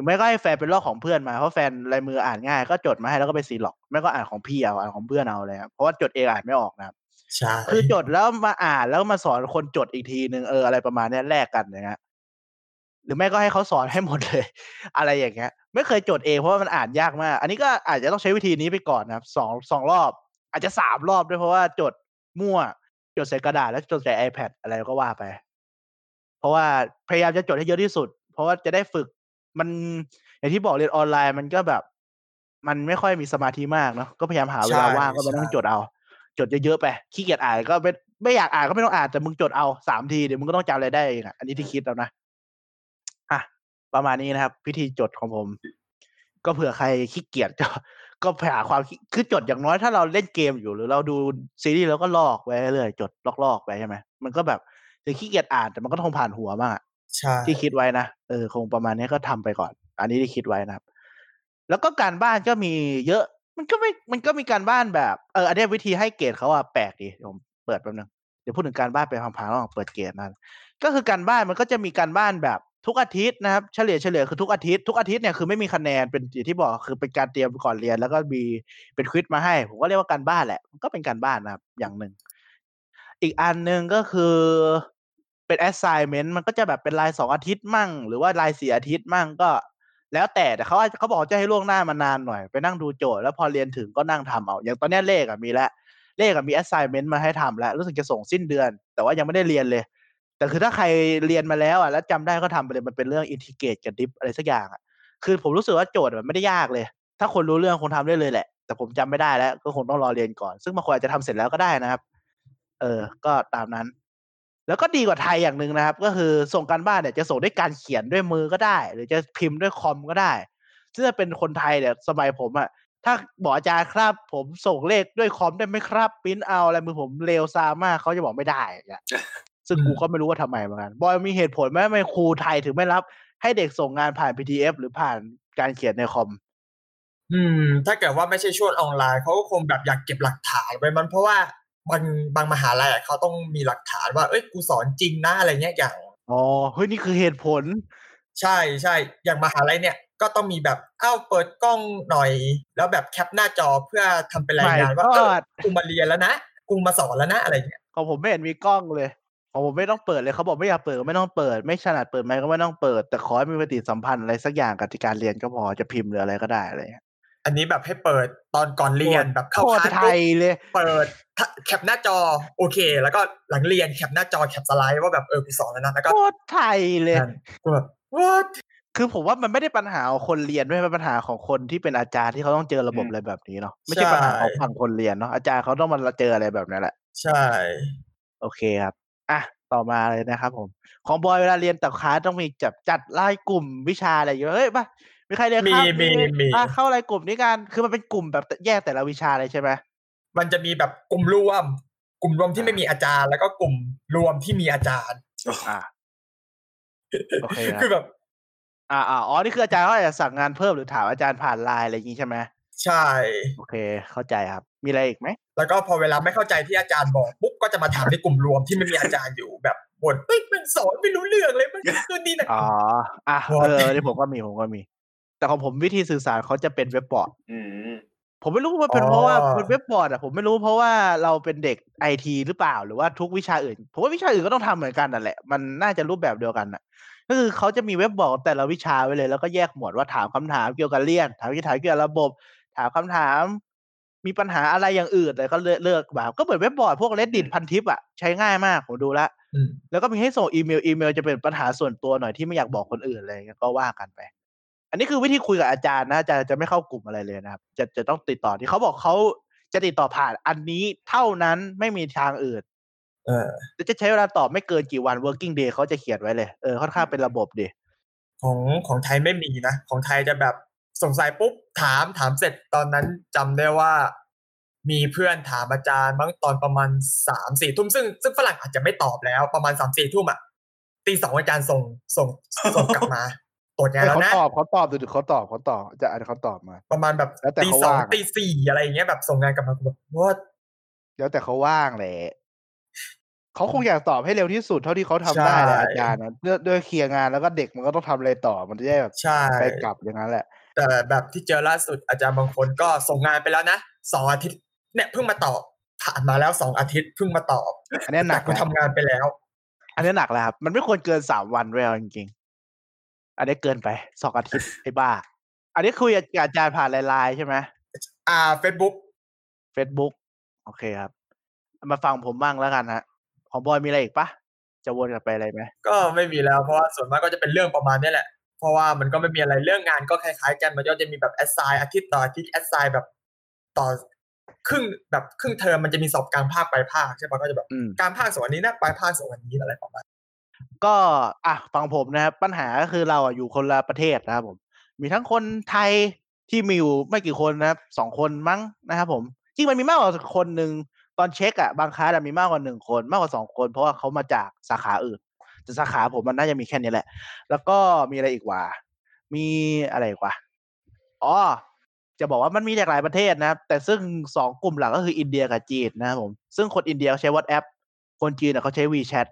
รือไม่ก็ให้แฟนเป็นลอกของเพื่อนมาเพราะแฟนลายมืออ่านง่าย ก็จดมาให้แล้วก็ไปซีล็อกไม่ก็อ่านของพี่เอาอ่านของเพื่อนเอาเลยครับเพราะว่าจดเองอ่านไม่ออกนะครับใช่คือจดแล้วมาอ่านแล้วมาสอนคนจดอีกทีหนึ่งเอออะไรประมาณเนี้ยแลกกันอย่างเงี้ยหรือไม่ก็ให้เขาสอนให้หมดเลย อะไรอย่างเงี้ย ไม่เคยจดเองเพราะว่ามันอ่านยากมาก อันนี้ก็อาจจะต้องใช้วิธีนี้ไปก่อนนะครับสองสองรอบ อาจจะสามรอบด้วยเพราะว่าจดมั่ว จดใส่กระดาษแล้วจดใส่ iPad อะไรก็ว่าไป เพราะว่าพยายามจะจดให้เยอะที่สุด เพราะว่าจะได้ฝึก มันอย่างที่บอกเรียนออนไลน์มันก็แบบ มันไม่ค่อยมีสมาธิมากเนาะก็พยายามหาเวลาว่างก็มานั่งจดเอา จดเยอะๆไปขี้เกียจอ่านก็ไม่ไม่อยากอ่านก็ไม่ต้องอ่านแต่มึงจดเอาสามทีเดี๋ยวมึงก็ต้องจำอะไรได้เองอะอันนี้ที่คิดแล้วนะอะประมาณนี้นะครับ พิธีจดของผม ก็เผื่อใครขี้เกียจก็ก็ไปหาความคิดคือจดอย่างน้อยถ้าเราเล่นเกมอยู่หรือเราดูซีรีส์แล้วก็ลอกไว้เรื่อยๆจดลอกๆไปใช่ไหมมันก็แบบถึงขี้เกียจอ่านแต่มันก็คงผ่านหัวมากอะใช่ ที่คิดไว้นะเออคงประมาณนี้ก็ทำไปก่อน อันนี้ที่คิดไว้นะครับ แล้วก็การบ้านก็มีเยอะ มันก็ไม่มันก็มีการบ้านแบบเอออันนี้วิธีให้เกรดเขาอะแปลกดีผมเปิดแป๊บนึงเดี๋ยวพูดถึงการบ้านไปพังๆระหว่างเปิดเกรดนั้นก็คือการบ้านมันก็จะมีการบ้านแบบทุกอาทิตย์นะครับเฉลี่ยเฉลี่ยคือทุกอาทิตย์ทุกอาทิตย์เนี่ยคือไม่มีคะแนนเป็นอย่างที่บอกคือเป็นการเตรียมก่อนเรียน แล้วก็มีเป็นควิดมาให้ ผมก็เรียกว่าการบ้านแหละ มันก็เป็นการบ้านนะครับ อย่างหนึ่งอีกอันหนึ่งก็คือ เป็น assignment มันก็จะแบบเป็นรายสองอาทิตย์มั่ง หรือว่ารายสี่อาทิตย์มั่งก็ แล้วแต่แต่เขาเขาบอกจะให้ล่วงหน้ามานานหน่อย ไปนั่งดูโจทย์แล้วพอเรียนถึงก็นั่งทำเอา อย่างตอนนี้เลขอะมีแล้วเลขอะมี assignment มาให้ทำแล้ว รู้สึกจะส่งสิ้นเดือน แต่ว่ายังไม่ได้เรียนเลย แต่คือถ้าใครเรียนมาแล้วอะแล้วจำได้ก็ทำไปเลยมันเป็นเรื่องอินทิเกรตกับดิฟอะไรสักอย่างอะคือผมรู้สึกว่าโจทย์มันไม่ได้ยากเลย ถ้าคนรู้เรื่องคงทำได้เลยแหละ แต่ผมจำไม่ได้แล้ว ก็คงต้องรอเรียนก่อน ซึ่งบางคนอาจจะทำเสร็จแล้วก็ได้นะครับ เออ ก็ตามนั้น แล้วก็ดีกว่าไทยอย่างหนึ่งนะครับ ก็คือส่งการบ้านเนี่ยจะส่งด้วยการเขียนด้วยมือก็ได้ หรือจะพิมพ์ด้วยคอมก็ได้ซึ่งถ้าเป็นคนไทยเนี่ยสมัยผมอะถ้าบอกอาจารย์ครับ ผมส่งเลขด้วยคอมได้ไหมครับปริ้นเอาอะไรมือผมเร็วซามากเขาจะบอกไม่ได้อย่างเงี้ยซึ่งกูก็ไม่รู้ว่าทำไมเหมือนกันบอยมีเหตุผลไหมทำไมครูไทยถึงไม่รับ ให้เด็กส่งงานผ่าน PDF หรือผ่านการเขียนในคอมอืม ถ้าเกิดว่าไม่ใช่ช่วงออนไลน์เขาก็คงแบบอยากเก็บหลักฐานไว้มันเพราะว่า บางบางมหาลัยอะเขาต้องมีหลักฐานว่า เอ้ยกูสอนจริงนะอะไรเงี้ยอย่างอ๋อเฮ้ยนี่คือเหตุผล ใช่ใช่อย่างมหาลัยเนี่ยก็ต้องมีแบบอ้าวเปิดกล้องหน่อย แล้วแบบแคปหน้าจอเพื่อทำเป็นรายงาน My ว่าเออ God กูมาเรียนแล้วนะกูมาสอนแล้วนะอะไรเงี้ยของผมไม่เห็นมีกล้องเลยของผมไม่ต้องเปิดเลยเขาบอกไม่อยากเปิดก็ไม่ต้องเปิด ไม่ถนัดเปิดไมค์ก็ไม่ต้องเปิด แต่ขอให้มีปฏิสัมพันธ์อะไรสักอย่างกับการเรียนก็พอจะพิมพ์หรืออะไรก็ได้อะไรเงี้ย อันนี้แบบให้เปิดตอนก่อนเรียนแบบเข้าโคคตลารสไทปุ๊บยเลยเปิดแคปหน้าจอโอเค แล้วก็หลังเรียนแคปหน้าจอแคปสไลด์ว่าแบบเออกูสอนแล้วนะแล้วก็โคตรไทยเลยนั่นกูแบบ what คือผมว่ามันไม่ได้ปัญหาของคนเรียนด้วยเป็นปัญหาของคนที่เป็นอาจารย์ที่เขาต้องเจอระบบอะไรแบบนี้เนาะไม่ใช่ปัญหาของฝั่งคนเรียนเนาะอาจารย์เขาต้องมาเจออะไรแบบนั้นแหละ ใช่ โอเคครับอะต่อมาเลยนะครับผม ของบอยเวลาเรียนแต่คลาสต้องมีจับจัดไล่กลุ่มวิชาอะไรอยู่เฮ้ยมา มีใครเรียนมีครับมีมีอะเข้าอะไรกลุ่มนี้กัน คือมันเป็นกลุ่มแบบแยกแต่ละวิชาเลยใช่ไหมมันจะมีแบบกลุ่มรวม กลุ่มรวมที่ไม่มีอาจารย์ แล้วก็กลุ่มรวมที่มีอาจารย์อะโอเคครับคือแบบอ่าอ่าอ๋อนี่คืออาจารย์เขาอาจจะสั่งงานเพิ่มหรือถามอาจารย์ผ่านไลน์อะไรอย่างงี้ใช่ไหมใช่ โอเค เข้าใจครับ มีอะไรอีกไหม แล้วก็พอเวลาไม่เข้าใจที่อาจารย์บอกปุ๊บก็จะมาถามในกลุ่มรวมที่ไม่มีอาจารย์อยู่แบบบ่นเฮ้ยมันสอนไม่รู้เรื่องเลยมันคือนี่นะอ๋ออะวอเอร์ดอนี่ผมก็มีผมก็มี แต่ของผมวิธีสื่อสารเขาจะเป็นเว็บบอร์ดอืมผมไม่รู้ว่าเป็นเพราะว่าเป็นเว็บบอร์ดอะผมไม่รู้เพราะว่าเราเป็นเด็กไอทีหรือเปล่าหรือว่าทุกวิชาอื่น ผมว่าวิชาอื่นก็ต้องทำเหมือนกันนั่นแหละ มันน่าจะรูปแบบเดียวกันน่ะ ก็คือเขาจะมีเว็บบอร์ดแต่ละวิชาไว้เลย แล้วก็แยกหมวดว่าถามคำถามเกี่ยวกับเรียน ถามคำถามเกี่ยวกับระบบ ถามคำถาม มีปัญหาอะไรอย่างอื่นเลยก็เลือกเลือกแบบก็เหมือนเว็บบอร์ดพวก reddit พันทิปอะใช้ง่ายมากผมดูแล้วอืมแล้วก็มีให้ส่งอีเมลอีเมลจะเป็นปัญหาส่วนตัวหน่อยที่ไม่อยากบอกคนอื่นอะไรเงี้ยก็ว่ากันไป อันนี้คือวิธีคุยกับอาจารย์นะอาจารย์จะไม่เข้ากลุ่มอะไรเลยนะครับ จะจะต้องติดต่อที่เขาบอกเขาจะติดต่อผ่านอันนี้เท่านั้นไม่มีทางอื่นเออแล้วจะใช้เวลาตอบไม่เกินกี่วัน working day เขาจะเขียนไว้เลย เออ ค่อนข้างเป็นระบบดี ของของไทยไม่มีนะ ของไทยจะแบบสงสัยปุ๊บถามถามเสร็จตอนนั้นจำได้ว่า มีเพื่อนถามอาจารย์บางตอนประมาณสามสี่ทุ่มซึ่งซึ่งฝรั่งอาจจะไม่ตอบแล้วประมาณสามสี่ทุ่มอะตีสองอาจารย์ส่งส่งส่งกลับมา ตรวจงานแล้วเขานะตอบเขาตอบดูดิเขาตอบเขาตอบอาจารย์เขาตอบมา ประมาณแบบแล้วแต่ตีเขาสองว่างอะตีสี่อะไรอย่างเงี้ยแบบส่งงานกลับมาแบบว่าแล้วแต่เขาว่างแหละเขาคงอยากตอบให้เร็วที่สุดเท่าที่เขาทำได้แหละอาจารย์นะด้วยด้วยเคลียร์งานแล้วก็เด็กมันก็ต้องทำอะไรต่อมันจะได้แบบใช่ไปกลับอย่างนั้นแหละ แต่แบบที่เจอล่าสุดอาจารย์บางคนก็ส่งงานไปแล้วนะสองอาทิตย์เนี่ยเพิ่งมาตอบผ่านมาแล้วสองอาทิตย์เพิ่งมาตอบอันนี้หนัแต่กูทำงานไปแล้ว อันนี้หนักแล้วครับมันไม่ควรเกินสามวันด้วยเอาจริงๆ อันนี้เกินไปสองอาทิตย์ไอ้บ้า อันนี้คุยกับอาจารย์ผ่านไลน์ๆใช่ไหมอ่าเฟซบุ๊กเฟซบุ๊กโอเคครับ มาฟังผมบ้างแล้วกันฮะของบอยมีอะไรอีกปะจะวนกลับไปอะไรไหมก็ไม่มีแล้วเพราะว่าส่วนมากก็จะเป็นเรื่องประมาณนี้แหละ เพราะว่ามันก็ไม่มีอะไรเรื่องงานก็คล้ายๆกันมันก็จะมีแบบ assign อาทิตย์ต่ออาทิตย์ assign แบบต่อครึ่งแบบครึ่งเทอมมันจะมีสอบกลางภาคปลายภาคใช่ปะก็จะแบบอืมกลางภาคสวันนี้นะปลายภาคสวันนี้อะไรประมาณ ก็อะฟังผมนะครับปัญหาก็คือเราอะอยู่คนละประเทศนะครับผม มีทั้งคนไทยที่มีอยู่ไม่กี่คนนะครับสองคนมั้งนะครับผมจริงมันมีมากกว่าคนหนึ่งตอนเช็คอะบางคลาสอะมีมากกว่าหนึ่งคนมากกว่าสองคน เพราะว่าเขามาจากสาขาอื่นแต่สาขาผมมันน่าจะมีแค่นี้แหละ แล้วก็มีอะไรอีกวะมีอะไรอีกวะอ๋อจะบอกว่ามันมีจากหลายประเทศนะครับ แต่ซึ่งสองกลุ่มหลักก็คืออินเดียกับจีนนะครับผม ซึ่งคนอินเดียเขาใช้ WhatsApp คนจีนอะเขาใช้ WeChat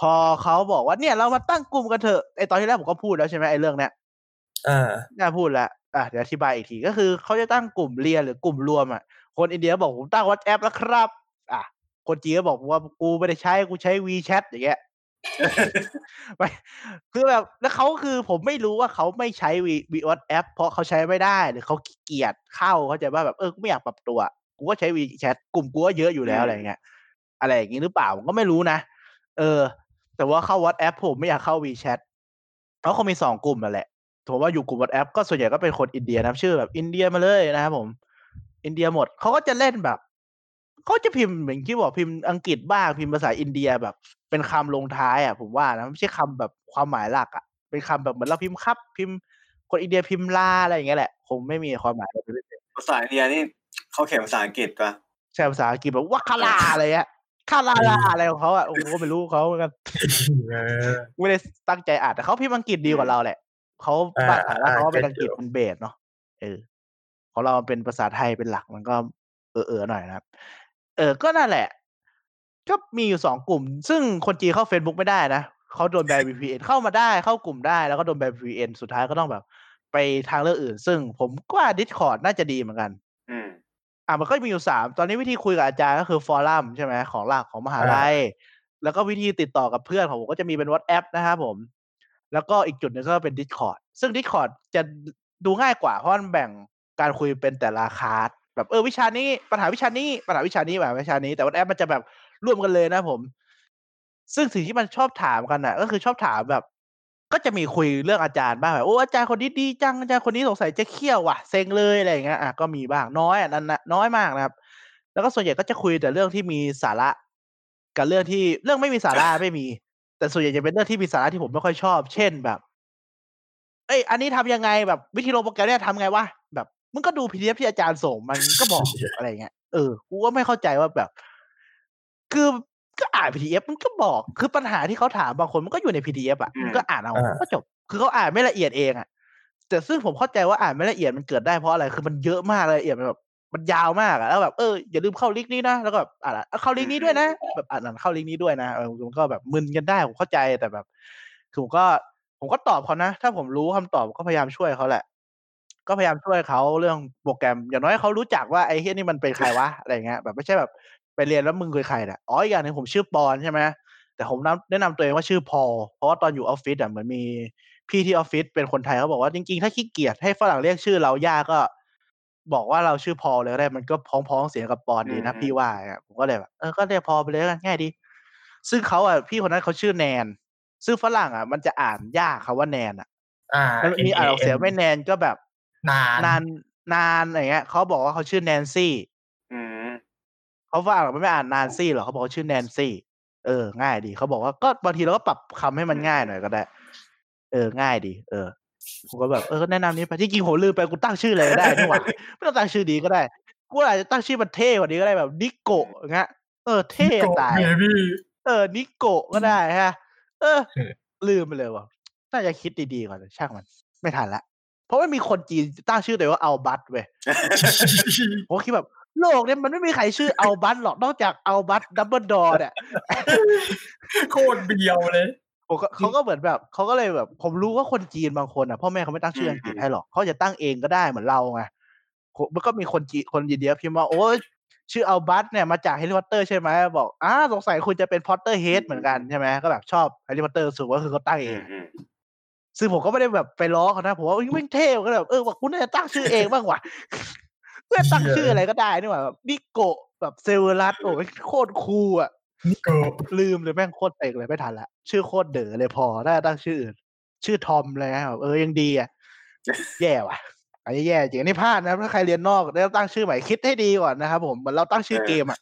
พอเขาบอกว่าเนี่ยเรามาตั้งกลุ่มกันเถอะไอตอนที่แรกผมก็พูดแล้วใช่ไหมไอเรื่องเนี้ยเออน่าพูดแล้วอะเดี๋ยวอธิบายอีกทีก็คือเขาจะตั้งกลุ่มเรียนหรือกลุ่มรวมอะคนอินเดียบอกผมตั้ง WhatsApp แล้วครับ อะคนจีนก็บอกว่ากูไม่ได้ใช้กูใช้ WeChat อย่างเงี้ยไม่คือแบบแล้วเขาคือผมไม่รู้ว่าเขาไม่ใช้ V V WhatsApp เพราะเขาใช้ไม่ได้หรือเขาขี้เกียจเข้าเขาใจว่าแบบเออกูไม่อยากปรับตัว กูก็ใช้ WeChat กลุ่มกูก็เยอะอยู่แล้วอะไรเงี้ยอะไรอย่างงี้หรือเปล่าผมก็ไม่รู้นะเออ แแต่ว่าเข้า WhatsApp ผมไม่อยากเข้า WeChat เพราะเขามีสองกลุ่มนั่นแหละผมว่าอยู่กลุ่ม WhatsApp ก็ส่วนใหญ่ก็เป็นคนอินเดียนะครับชื่อแบบอินเดียมาเลยนะครับผม อินเดียหมดเขาก็จะเล่นแบบเขาจะพิมพ์เหมือนที่บอกพิมพ์อังกฤษบ้างพิมพ์ภาษาอินเดียแบบ เป็นคำลงท้ายอะ ผมว่านะไม่ใช่คำแบบความหมายหลักอะเป็นคำแบบเหมือนเราพิมพ์ครับ พิมพ์คนอินเดียพิมพ์ลาอะไรอย่างเงี้ยแหละคงไม่มีความหมายอะไรเลยภาษาอินเดียนี่เขาเขียนภาษาอังกฤษปะใช่ภาษาอังกฤษแบบว่าคาลาอะไรเงี้ย คาลาลาอะไรของเขาอะผมก็ไม่รู้เขาเหมือนกันเออไม่ได้ตั้งใจอ่านแต่เขาพิมพ์อังกฤษดีกว่าเราแหละเขาอ่าบ้านฐานแล้วเขาก็เป็นอ่าอังกฤษเป็นเบสเนาะเออของเราเป็นภาษาไทยเป็นหลักมันก็เออเออๆหน่อยนะครับ เออก็นั่นแหละ ก็มีอยู่สองกลุ่ม ซึ่งคนจีนเข้า Facebook ไม่ได้นะเขาโดนแบน VPN เข้ามาได้เข้ากลุ่มได้แล้วก็โดนแบน VPN สุดท้ายก็ต้องแบบ ไปทางเลือกอื่น ซึ่งผมก็ว่า Discord น่าจะดีเหมือนกัน อืมอะมันก็มีอยู่สามตอนนี้วิธีคุยกับอาจารย์ก็คือฟอรัมใช่ไหมของหลักของมหาลัยแล้วก็วิธีติดต่อกับเพื่อนของผมก็จะมีเป็น WhatsApp นะครับผม แล้วก็อีกจุดหนึงก็เป็น Discord ซึ่ง Discord จะดูง่ายกว่าเพราะมันแบ่งการคุยเป็นแต่ละคลาสแบบเออวิชานี้ปัญหาวิชานี้ปัญหาวิชานี้ปัญหาวิชานี้ แต่ WhatsApp มันจะแบบร่วมกันเลยนะผม ซึ่งสิ่งที่มันชอบถามกันน่ะ ก็คือชอบถามแบบ ก็จะมีคุยเรื่องอาจารย์บ้างแบบโอ้อาจารย์คนนี้ดีจังอาจารย์คนนี้สงสัยจะเขี้ยวว่ะเซ็งเลยอะไรอย่างเงี้ยอะก็มีบ้างน้อยอะนั่นนะน้อยมากนะครับ แล้วก็ส่วนใหญ่ก็จะคุยแต่เรื่องที่มีสาระ กับเรื่องที่เรื่องไม่มีสาระไม่มี แต่ส่วนใหญ่จะเป็นเรื่องที่มีสาระที่ผมไม่ค่อยชอบ เช่นแบบ เอ้ยอันนี้ทำยังไงแบบวิธีลงโปรแกรมเนี่ยทำไงวะแบบมึงก็ดู PDF ที่อาจารย์ส่งมันก็บอกอะไรเงี้ยเออกูก็ไม่เข้าใจว่าแบบ คือ ก็อ่าน PDF มันก็บอกคือปัญหาที่เขาถามบางคนมันก็อยู่ใน PDF อะมันก็อ่านเอาอ่าก็จบ คือเขาอ่านไม่ละเอียดเองอะแต่ซึ่งผมเข้าใจว่าอ่านไม่ละเอียดมันเกิดได้เพราะอะไรคือมันเยอะมากละเอียดมันแบบมันยาวมากอะแล้วแบบเอออย่าลืมเข้าลิงก์นี้นะแล้วก็แบบอ่านเข้าลิงก์นี้ด้วยนะแบบอ่านเข้าลิงก์นี้ด้วยนะเออมันก็แบบมึนกันได้ผมเข้าใจแต่แบบคือผมก็ผมก็ตอบเขานะ ถ้าผมรู้คำตอบผมก็พยายามช่วยเขาแหละ ก็พยายามช่วยเขาเรื่องโปรแกรม อย่างน้อยให้เขารู้จักว่าไอ้เฮียนี่มันเป็นใครวะอะไรเงี้ยแบบไม่ใช่แบบ ไปเรียนแล้วมึงคือใครน่ะอ๋ออีกอย่างหนึ่งผมชื่อปอนใช่ไหมแต่ผมนำแนะนำตัวเองว่าชื่อพอลเพราะว่าตอนอยู่ออฟฟิศอะเหมือนมีพี่ที่ออฟฟิศเป็นคนไทยเขาบอกว่าจริงๆ ถ้าขี้เกียจให้ฝรั่งเรียกชื่อเรายากก็ บอกว่าเราชื่อพอลเลยก็ได้มันก็พ้องๆเสียงกับปอนดีนะอืมพี่ว่าอะผมก็เลยแบบเออก็เรียกพอลไปเลยแล้วกันง่ายดี ซึ่งเขาอะพี่คนนั้นเขาชื่อแนน ซึ่งฝรั่งอะ มันจะอ่านยากคำว่าแนนอะอ่ามันมีอ่านออกเสียงไม่แนนก็แบบนานนานนานอะไรเงี้ยเขาบอกว่าเขาชื่อแนนซี่อืม เขาฝรั่งมันไม่อ่านนานซี่หรอกเขาบอกเขาชื่อแนนซี่ เออ ง่ายดีเขาบอกว่าก็บางทีเราก็ปรับคำให้มันง่ายหน่อยก็ได้ เออ ง่ายดี เออผมก็แบบเออก็แนะนำนี้ไปที่จริงผมลืมไปกูตั้งชื่ออะไรก็ได้นี่หว่าไม่ต้องตั้งชื่อดีก็ได้กูอาจจะตั้งชื่อมันเท่กว่านี้ก็ได้แบบนิโกะอย่างเงี้ยเออ เท่โคตรตาย baby เออนิโกะก็ได้ฮะเออเออ ลืมไปเลยว่ะน่าจะคิดดีๆก่อนแต่ช่างมัน ไม่ทันละเพราะว่ามีคนจีนตั้งชื่อตัวเองว่าอัลบัสเว้ยผมก็คิดแบบ โลกเนี่ยมันไม่มีใครชื่ออัลบัสหรอกนอกจากอัลบัส ดัมเบิลดอร์เนี่ยโคตรเบียวเลยผมก็เขาก็เหมือนแบบเขาก็เลยแบบ ผมรู้ว่าคนจีนบางคนอะพ่อแม่เขาไม่ตั้งชื่ออังกฤษให้หรอกเขาจะตั้งเองก็ได้เหมือนเราไงผมมันก็มีคนจีนคนอินเดียพิมพ์ว่าโอ้ยชื่ออัลบัสเนี่ยมาจากแฮร์รี่พอตเตอร์ใช่ไหมบอกอ้าสงสัยคุณจะเป็น Potterhead เหมือนกันใช่ไหมก็แบบชอบแฮร์รี่พอตเตอร์สุดก็คือเขาตั้งเออืงมอืมซึ่งผมก็ไม่ได้แบบไปล้อเขานะผมว่าเอ้ยแม่งเท่ก็แบบเออว่าคุณน่าจะตั้งชื่อเองบ้างว่ะ เพื่อตั้งชื่ออะไรก็ได้นี่หว่าแบบนิโกะแบบเซเวอรัสโอ้ยโคตร cool อะนิโกลืมเลยแม่งโคตรเต็งเลยไม่ทันละ ชื่อโคตรเด๋อเลยพอถ้าตั้งชื่ออื่น ชื่อทอมเลยนะแบบเออยังดีอะแย่ว่ะอันนี้แย่จริงอันนี้พลาดนะถ้าใครเรียนนอกแล้วตั้งชื่อใหม่คิดให้ดีก่อนนะครับผมเหมือนเราตั้งชื่อเกมอะ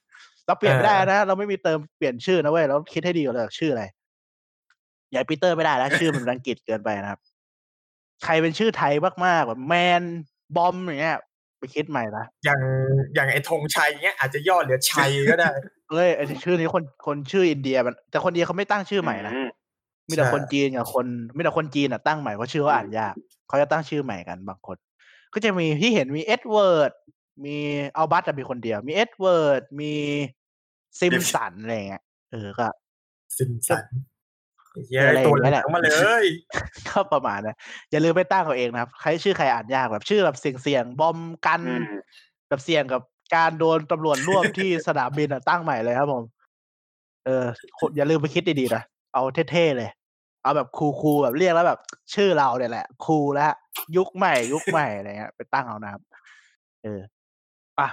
เราเปลี่ยนไม่ได้นะเราไม่มีเติมเปลี่ยนชื่อนะเว้ยเราคิดให้ดีก่อนเลยชื่ออะไรอย่าปีเตอร์ไม่ได้นะชื่อมันเป็นอังกฤษเกินไปนะครับ ใครเป็นชื่อไทยมากๆแบบแมนบอมอย่างเงี้ย ไปคิดใหม่นะอย่างอย่างไอ้ธงชัยเงี้ยอาจจะย่อเหลือชัยก็ได้เอ้ยไอ้ชื่อนี้คนคนชื่ออินเดียมัน แต่คนอินเดียเขาไม่ตั้งชื่อใหม่นะอืมีแต่ใช่คนจีนกับคนมีแต่คนจีนอะตั้งใหม่เพราะชื่อเขาอ่านยากเขาจะตั้งชื่อใหม่กันบางคน ก็จะมีที่เห็นมีเอ็ดเวิร์ดมีอัลบัตมีคนเดียว มีเอ็ดเวิร์ดมีซิมสันอะไรเงี้ยเออก็ซิมสัน เย้ยอะไรตัวอย่างเหเงี้ลืยแหละองมาเลยก็ประมาณนะอย่าลืมไปตั้งเอาเองนะครับ ใครชื่อใครอ่านยากแบบชื่อแบบเสี่ยงเสี่ยงๆบอมกันอืมแบบเสี่ยงกับการโดนตำรวจรวบที่สนามบินอะตั้งใหม่เลยครับผม เออคนอย่าลืมไปคิดดีๆนะเอาเท่ๆเลย เอาแบบคูลๆแบบเรียกแล้วแบบ ชื่อเราเนี่ยแหละ คูลแล้วยุคใหม่ ยุคใหม่อะไรเงี้ยไปตั้งเอานะครับ เอออะ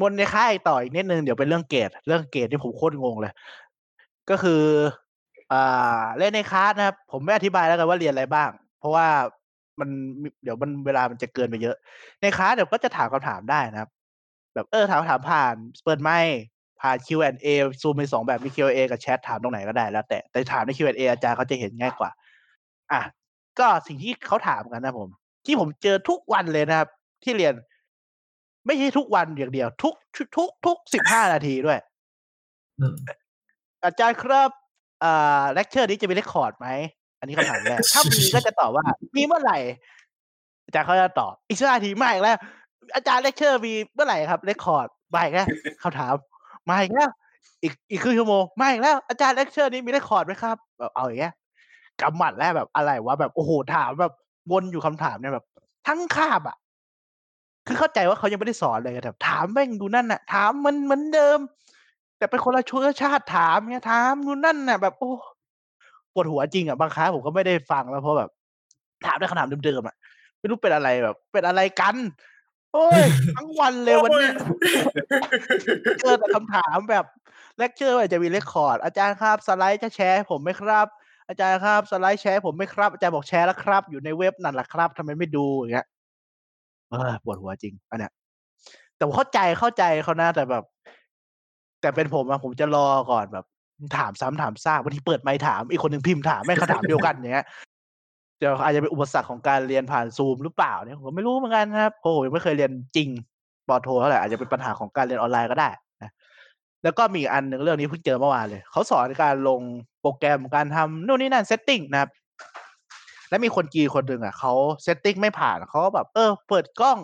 บนในค่ายต่ออีกนิดนึงเดี๋ยวเป็นเรื่องเกรดเรื่องเกรดที่ผมโคตรงงเลย ก็คืออ่า เล่นในคลาสนะครับ ผมไม่อธิบายแล้วกันว่าเรียนอะไรบ้าง เพราะว่ามันมีเดี๋ยวมันเวลามันจะเกินไปเยอะ ในคลาสเดี๋ยวก็จะถามคำถามได้นะครับ แบบเออถามคำถามผ่านเปิดไมค์ผ่าน Q&A ซูมมีสองแบบมี Q&A กับแชทถามตรงไหนก็ได้แล้ว แต่แต่ถามใน Q&A อาจารย์เขาจะเห็นง่ายกว่า อะก็สิ่งที่เขาถามกันนะผม ที่ผมเจอทุกวันเลยนะครับ ที่เรียน ไม่ใช่ทุกวันอย่างเดียว ทุกทุกทุกทุกสิบห้านาทีด้วยอืมอาจารย์ครับ อ่าเลคเชอร์นี้จะมี record ไหม อันนี้คำถามแรก ถ้ามีก็จะตอบว่า มีเมื่อไหร่ อาจารย์เขาจะตอบ อีกสักนาทีมาอีกแล้ว อาจารย์เลคเชอร์มีเมื่อไหร่ครับ record มาอีกแล้วคำถามมาอีกแล้วอีกอีกครึ่งชั่วโมงมาอีกแล้ว อาจารย์เลคเชอร์นี้มี record ไหมครับแบบเอาอย่างเงี้ยกำหมัดแล้วแบบอะไรวะแบบโอ้โหถามแบบวนอยู่คำถามเนี่ยแบบ ทั้งคาบอะคือเข้าใจว่าเขายังไม่ได้สอนเลยแต่ถามแม่งดูนั่นน่ะ ถามมันเหมือนเดิม แต่เป็นคนละเชื้อชาติถามเนี่ยถามดูนั่นน่ะแบบโอ้ปวดหัวจริงอะบางครั้งผมก็ไม่ได้ฟังแล้วเพราะแบบ ถามได้คำถามเดิมๆอะไม่รู้เป็นอะไรแบบ เป็นอะไรกัน โอ้ยทั้งวันเลยวันเนี้ยเจอแต่คำถามแบบเลคเชอร์ว่าจะมี record อาจารย์ครับสไลด์จะแชร์ให้ผมไหมครับ อาจารย์ครับสไลด์แชร์ให้ผมไหมครับอาจารย์บอกแชร์แล้วครับ อยู่ในเว็บนั่นแหละครับทำไมไม่ดูอย่างเงี้ยเออปวดหัวจริงอันเนี้ยแต่ผมเข้าใจเข้าใจเขานะแต่แบบ แต่เป็นผมอะผมจะรอก่อนแบบ ถามซ้ำถามซากบางทีเปิดไมค์ถามอีกคนหนึ่งพิมพ์ถามแม่งคำถามเดียวกันอย่างเงี้ยเดี๋ยวอาจจะเป็นอุปสรรคของการเรียนผ่านซูมหรือเปล่าเนี่ยผมก็ไม่รู้เหมือนกันครับเพราะผมยังไม่เคยเรียนจริงป.โทเท่าไหร่อาจจะเป็นปัญหาของการเรียนออนไลน์ก็ได้นะแล้วก็มีอีกอันหนึ่งเรื่องนี้เพิ่งเจอเมื่อวานเลยเขาสอนการลงโปรแกรมการทำนู่นนี่นั่น setting นะครับ แล้วมีคนจีนคนหนึ่งอะเขา setting ไม่ผ่านเขาก็แบบ เออ เปิดกล้อง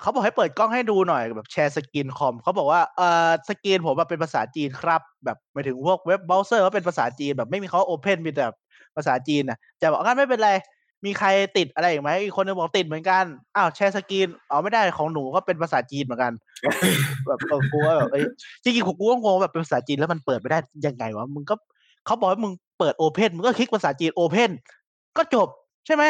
เขาบอกให้เปิดกล้องให้ดูหน่อยแบบ share screen คอมเขาบอกว่าเออสกรีนผมเป็นภาษาจีนครับ แบบหมายถึงพวก web browser ว่าเป็นภาษาจีนแบบไม่มีเขา open มีแต่ภาษาจีนนะจะบอกงั้นไม่เป็นไรมีใครติดอะไรอีกไหมอีกคนนึงบอกติดเหมือนกัน อ้าว share screen อ๋อไม่ได้ของหนูก็เป็นภาษาจีนเหมือนกัน แบบเออกูว่าแบบจริงๆผมกูก็งงแบบเป็นภาษาจีนแล้วมันเปิดไม่ได้ยังไงวะมึงก็เขาบอกว่ามึงเปิด open มึงก็คลิกภาษาจีน openก็จบใช่ไหม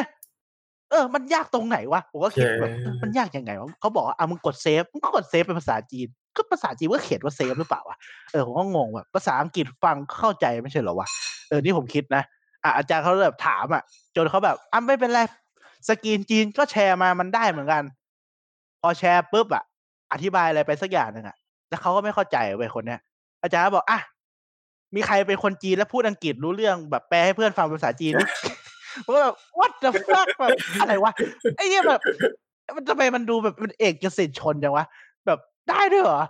เออ มันยากตรงไหนวะ ผมก็คิดแบบเย้มันยากยังไงวะเขาบอกว่าอะมึงกด save มึงก็กด save เป็นภาษาจีน ก็ภาษาจีนก็เขียนว่า save หรือเปล่าวะ เออ ผมก็งงแบบภาษาอังกฤษฟังเข้าใจไม่ใช่เหรอวะ เออ นี่ผมคิดนะ อะอาจารย์เขาแบบถามอะ จนเขาแบบ อะไม่เป็นไร สกรีนจีนก็แชร์มา มันได้เหมือนกัน พอแชร์ปุ๊บอะ อธิบายอะไรไปสักอย่างหนึ่งอะ แล้วเขาก็ไม่เข้าใจเว้ยคนเนี้ย อาจารย์ก็บอก อะ มีใครเป็นคนจีนแล้วพูดอังกฤษรู้เรื่องแบบแปลให้เพื่อนฟังเป็นภาษาจีนดิ ผมก็แบบ what the fuck แบบอะไรวะไอ้เนี่ยแบบมันทำไมมันดูแบบเป็นเอกสิทธิ์ชนจังวะแบบได้ด้วยเหรอ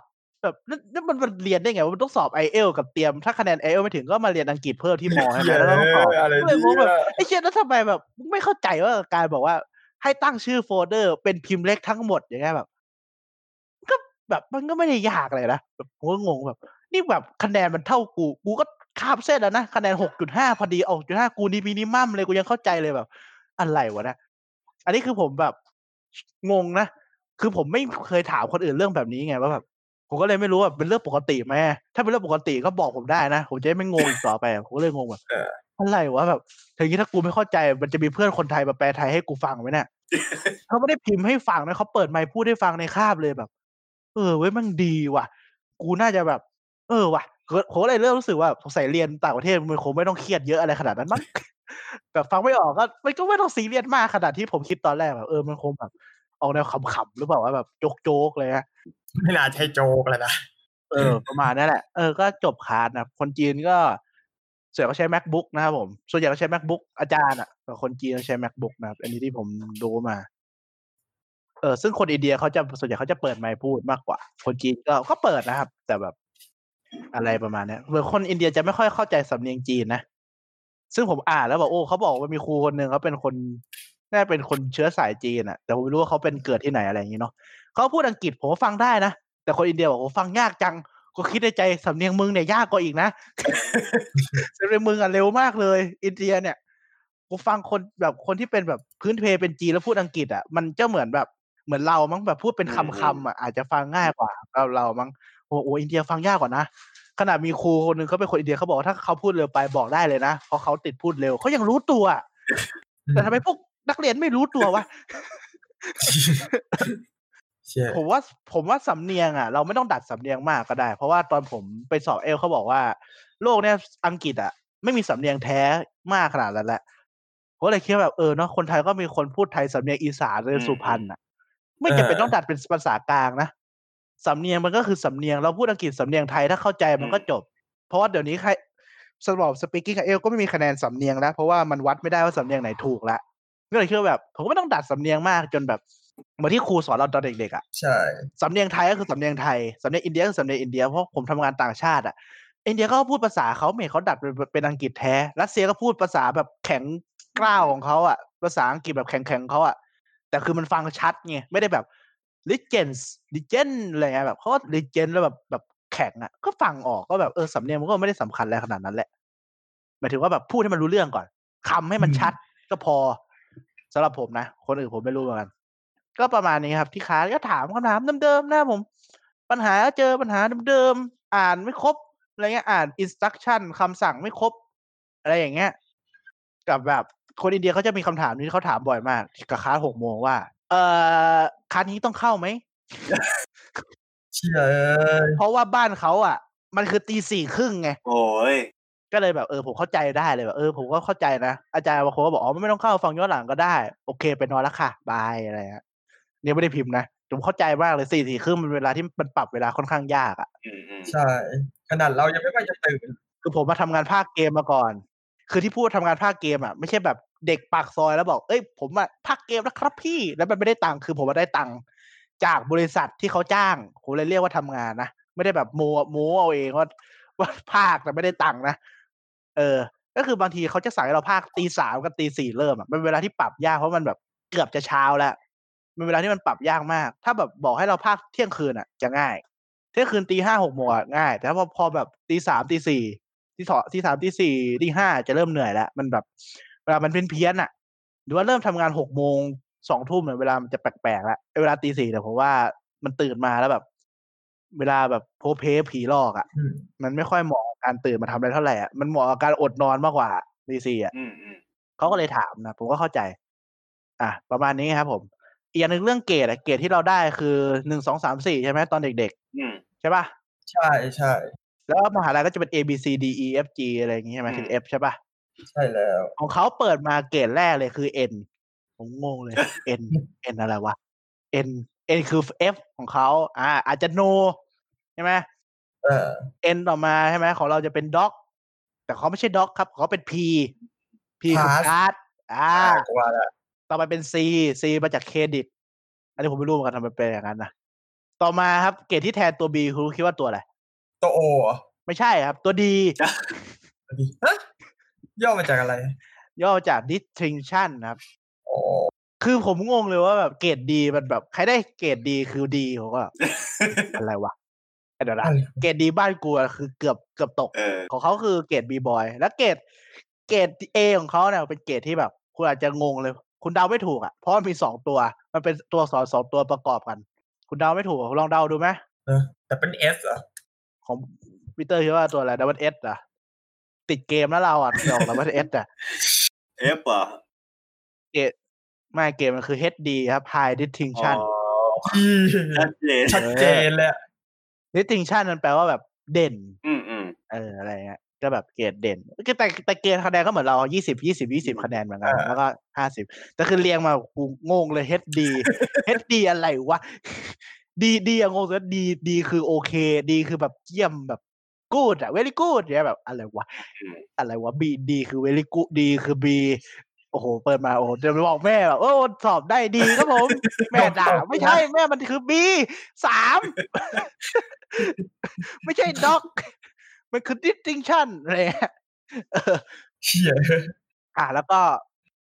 แบบนั่นนั่นมันมันเรียนได้ไงวะมันต้องสอบไอเอลกับเตรียมถ้าคะแนนไอเอลไม่ถึงก็มาเรียนอังกฤษเพิ่มที่มอใช่ไหมแล้วก็ต้องสอบอะไรก็เลยงงแบบเนี่ยไอ้เชี่ยแล้วทำไมแบบมึงไม่เข้าใจว่าการบอกว่า ให้ตั้งชื่อโฟลเดอร์เป็นพิมพ์เล็กทั้งหมดอย่างเงี้ยแบบ ก็แบบมันก็ไม่ได้ยากเลยนะแบบผมก็งงแบบ นี่แบบคะแนนมันเท่ากูกูก็ ข้ามเส้นแล้วนะคะแนนหกจุดห้าพอดีออกจุดห้ากูนี่มินิมัมเลยกูยังเข้าใจเลยแบบ อะไรวะเนะอันนี้คือผมแบบงงนะคือผมไม่เคยถามคนอื่นเรื่องแบบนี้ไงว่าแบบผมก็เลยไม่รู้ว่าเป็นเรื่องปกติไหมถ้าเป็นเรื่องปกติก็บอกผมได้นะผมจะได้ไม่งงอีกต่อไปผมก็เลยงงแบบเอออะไรวะแบบทีนี้ถ้ากูไม่เข้าใจมันจะมีเพื่อนคนไทยมาแปลไทยให้กูฟังไหมเนี่ยเขาไม่ได้พิมพ์ให้ฟังนะเขาเปิดไมค์พูดให้ฟังในคาบเลยแบบ เออเว้ยมันดีว่ะ กูน่าจะแบบ เออว่ะ ผมก็เลยเริ่มรู้สึกว่าสงสัยเรียนต่างประเทศมันคงไม่ต้องเครียดเยอะอะไรขนาดนั้นมั้งแบบฟังไม่ออกก็มันก็ไม่ต้องซีเรียสมากขนาดที่ผมคิดตอนแรกแบบเออมันคงแบบออกแนวขำๆหรือเปล่าว่าแบบโจกๆเลยฮะไม่น่าใช่โจกเลยนะเออ ประมาณนั้นแหละเออก็จบคลาสนะครับคนจีนก็ส่วนใหญ่ก็ใช้ macbook นะครับผม ส่วนใหญ่ก็ใช้ macbook อาจารย์อะแต่คนจีนก็ใช้ macbook นะครับ อันนี้ที่ผมรู้มา เออซึ่งคนอินเดียเขาจะส่วนใหญ่เขาจะเปิดไมค์พูดมากกว่า คนจีนก็ก็เปิดนะครับ แต่แบบ อะไรประมาณเนี้ยเหมือนคนอินเดียจะไม่ค่อยเข้าใจสำเนียงจีนนะซึ่งผมอ่านแล้วบอกโอ้เขาบอกว่ามีครูคนหนึ่งเขาเป็นคนน่าเป็นคนเชื้อสายจีนอะแต่ผมไม่รู้ว่าเขาเป็นเกิดที่ไหนอะไรอย่างงี้เนาะเขาพูดอังกฤษผมก็ฟังได้นะแต่คนอินเดียบอกโอ้ฟังยากจังก็คิดในใจสำเนียงมึงเนี่ยยากกว่าอีกนะสำเนียงมึงอะเร็วมากเลย อินเดียเนี่ยกูฟังคนแบบคนที่เป็นแบบพื้นเพเป็นจีนแล้วพูดอังกฤษอะมันจะเหมือนแบบเหมือนเรามั้งแบบพูดเป็นคำคำๆอะอาจจะฟังง่ายกว่าเราเรามั้งโอ้โหอินเดียฟังยากกว่านะ ขนาดมีครูคนหนึ่งเขาเป็นคนอินเดียเขาบอกว่าถ้าเขาพูดเร็วไปบอกได้เลยนะเพราะเขาติดพูดเร็วเขายังรู้ตัว แต่ทำไมพวกนักเรียนไม่รู้ตัววะเชี่ยผมว่าผมว่าสำเนียงอะ เราไม่ต้องดัดสำเนียงมากก็ได้ เพราะว่าตอนผมไปสอบเอลเขาบอกว่า โลกเนี่ยอังกฤษอะ ไม่มีสำเนียงแท้มากขนาดนั้นแหละผมก็เลยคิดว่าแบบเออเนาะคนไทยก็มีคนพูดไทยสำเนียงอีสานเลยสุพรรณอะ ไม่จำเป็นต้องดัดเป็นภาษากลางนะ สำเนียงมันก็คือสำเนียงเราพูดอังกฤษสำเนียงไทยถ้าเข้าใจมันก็จบ เพราะว่าเดี๋ยวนี้ใครสำหรับสปีกิ้งเอลก็ไม่มีคะแนนสำเนียงแล้ว เพราะว่ามันวัดไม่ได้ว่าสำเนียงไหนถูกละก็เลยคิดว่าแบบ ผมก็ไม่ต้องดัดสำเนียงมากจนแบบเหมือนที่ครูสอนเราตอนเด็กๆอะใช่สำเนียงไทยก็คือสำเนียงไทยสำเนียงอินเดียก็คือสำเนียงอินเดียเพราะผมทำงานต่างชาติอะอินเดียก็พูดภาษาเขาไม่เห็นเขาดัดเป็นเป็นอังกฤษแท้รัสเซียก็พูดภาษาแบบแข็งกร้าวของเขาอะภาษาอังกฤษแบบแข็งๆของเขาอะแต่คือมันฟังชัดไงไม่ได้แบบ legends legend อะไรเงี้ยแบบเขาก็ legend แล้วแบบแบบแข็งอะ ก็ฟังออกก็แบบเออสำเนียงมันก็ไม่ได้สำคัญอะไรขนาดนั้นแหละหมายถึงว่าแบบพูดให้มันรู้เรื่องก่อนคำให้มันชัดก็พอสำหรับผมนะคนอื่นผมไม่รู้เหมือนกัน ก็ประมาณนี้ครับ ที่ค้าก็ถามคำถามเดิมๆนะผม ปัญหาก็เจอปัญหาเดิมๆอ่านไม่ครบอะไรเงี้ยอ่าน instruction คำสั่งไม่ครบ อะไรอย่างเงี้ย กับแบบคนอินเดียเขาจะมีคำถามนี้เขาถามบ่อยมาก กับค้าหกโมงว่า เอ่อค้านี้ต้องเข้าไหมเชี่ยเอ้ยเพราะว่าบ้านเขาอะ มันคือตีสี่ครึ่งไงโอ้ยก็เลยแบบเออผมเข้าใจได้เลยแบบเออผมก็เข้าใจนะอาจารย์บางคนก็บอกอ๋อไม่ต้องเข้าฟังย้อนหลังก็ได้ โอเคไปนอนแล้วค่ะบายอะไรเงี้ยเนี่ยไม่ได้พิมพ์นะผมเข้าใจมากเลยสี่สี่ครึ่งมันเวลาที่มันปรับเวลาค่อนข้างยากอะอืมอืมใช่ ขนาดเรายังไม่ค่อยจะตื่นคือผมมาทำงานภาคเกมมาก่อน คือที่พูดทำงานภาคเกมอะไม่ใช่แบบเด็กปากซอยแล้วบอก เอ้ย ผมอะภาคเกมนะครับพี่ แล้วมันไม่ได้ตังค์ คือผมมาได้ตังค์จากบริษัทที่เขาจ้าง ผมเลยเรียกว่าทำงานนะ ไม่ได้แบบโมโมเอาเองว่าว่าภาคแต่ไม่ได้ตังค์นะ เออ ก็คือบางทีเขาจะสั่งให้เราภาคตีสามกับตีสี่เริ่มอะมันเป็นเวลาที่ปรับยากเพราะมันแบบเกือบจะเช้าแล้ว มันเวลาที่มันปรับยากมาก ถ้าแบบบอกให้เราภาคเที่ยงคืนอะจะง่าย เที่ยงคืนตีห้าหกโมงอะง่าย แต่พอพอแบบตีสามตีสี่ตีสองตีสามตีสี่ตีห้าจะเริ่มเหนื่อยแล้วมันแบบ เวลามันเพี้ยนเพี้ยนๆอะ หรือว่าเริ่มทำงานหกโมงสองทุ่มเนี่ยเวลามันจะแปลกๆแล้วไอ้เวลาตีสี่เนี่ยผมว่ามันตื่นมาแล้วแบบ เวลาแบบโพเพผีหลอกอะอืมมันไม่ค่อยเหมาะกับการตื่นมาทำอะไรเท่าไหร่อะมันเหมาะกับการอดนอนมากกว่าตีสี่อะอืมอืมเขาก็เลยถามนะผมก็เข้าใจ อะ ประมาณนี้ครับผม อีกอย่างหนึ่งเรื่องเกรดอะเกรดที่เราได้คือหนึ่งสองสามสี่ใช่ไหมตอนเด็กอืมๆใช่ป่ะใช่ใช่แล้วมหาลัยก็จะเป็น A B C D E F G อะไรอย่างงี้ใช่ไหมถึง F ใช่ป่ะ ใช่แล้ว ของเขาเปิดมาเกรดแรกเลยคือ N ผมงงเลย N N อะไรวะ N N คือ F ของเขาอ่า อาจจะ no ใช่ไหมเออ N ต่อมาใช่ไหมของเราจะเป็น doc แต่เขาไม่ใช่ doc ครับเขาเป็น P P คือ Pass card อ่าอ่ากว่าละต่อไปเป็น C C มาจากเครดิต อันนี้ผมไม่รู้เหมือนกันทำไมเป็นอย่างนั้นนะต่อมาครับเกรดที่แทนตัว B คุณคิดว่าตัวอะไร ตัวโอเหรอไม่ใช่ครับ ตัว D ฮะ ย่อมาจากอะไร ย่อมาจาก distinction นะครับโอ้คือผมงงเลยว่าแบบเกรดดีมันแบบ ใครได้เกรดดีคือดีผมก็อะไรวะเดี๋ยวนะเกรดดีบ้านกูอะคือเกือบเกือบตกเออของเขาคือเกรดบีบอยแล้วเกรดเกรดเอของเขาเนี่ยเป็นเกรดที่แบบ คุณอาจจะงงเลย คุณเดาไม่ถูกอะ เพราะมันมีสองตัว มันเป็นตัวสอนสองตัวประกอบกัน คุณเดาไม่ถูกลองเดาดูไหมเออแต่เป็นเอสเหรอของพีเตอร์คิดว่าตัวอะไรดับเบิลเอสอะ ติดเกมแล้วเราอะดอกดับเบิลเอสอะเอฟเหรอเกรดไม่เกมมันคือ HD ครับ High อ๋อ Distinction ที่ชัดเจนชัดเจนเลยอะ Distinction มันแปลว่าแบบเด่น อืมอืมเอออะไรเงี้ยก็แบบเกรดเด่นก็แต่แต่เกณฑ์คะแนนก็เหมือนเรายี่สิบยี่สิบยี่สิบคะแนนเหมือนกัน แล้วก็ห้าสิบแต่คือเรียงมากูงงเลย HD HD อะไรวะดีดีอะงงสุดดีดีคือโอเค ดีคือแบบเยี่ยมแบบ กูดอะ very good เนี่ยแบบอะไรวะอืมอะไรวะ B ดีคือ very good ดีคือ B โอ้โห เปิดมาโอ้โหจะไปบอกแม่แบบโอ้สอบได้ดีครับผม แม่ด่าไม่ใช่แม่มันคือ B สามไม่ใช่ด็อก มันคือ distinction อะไรเงี้ยเออเชี่ยอะแล้วก็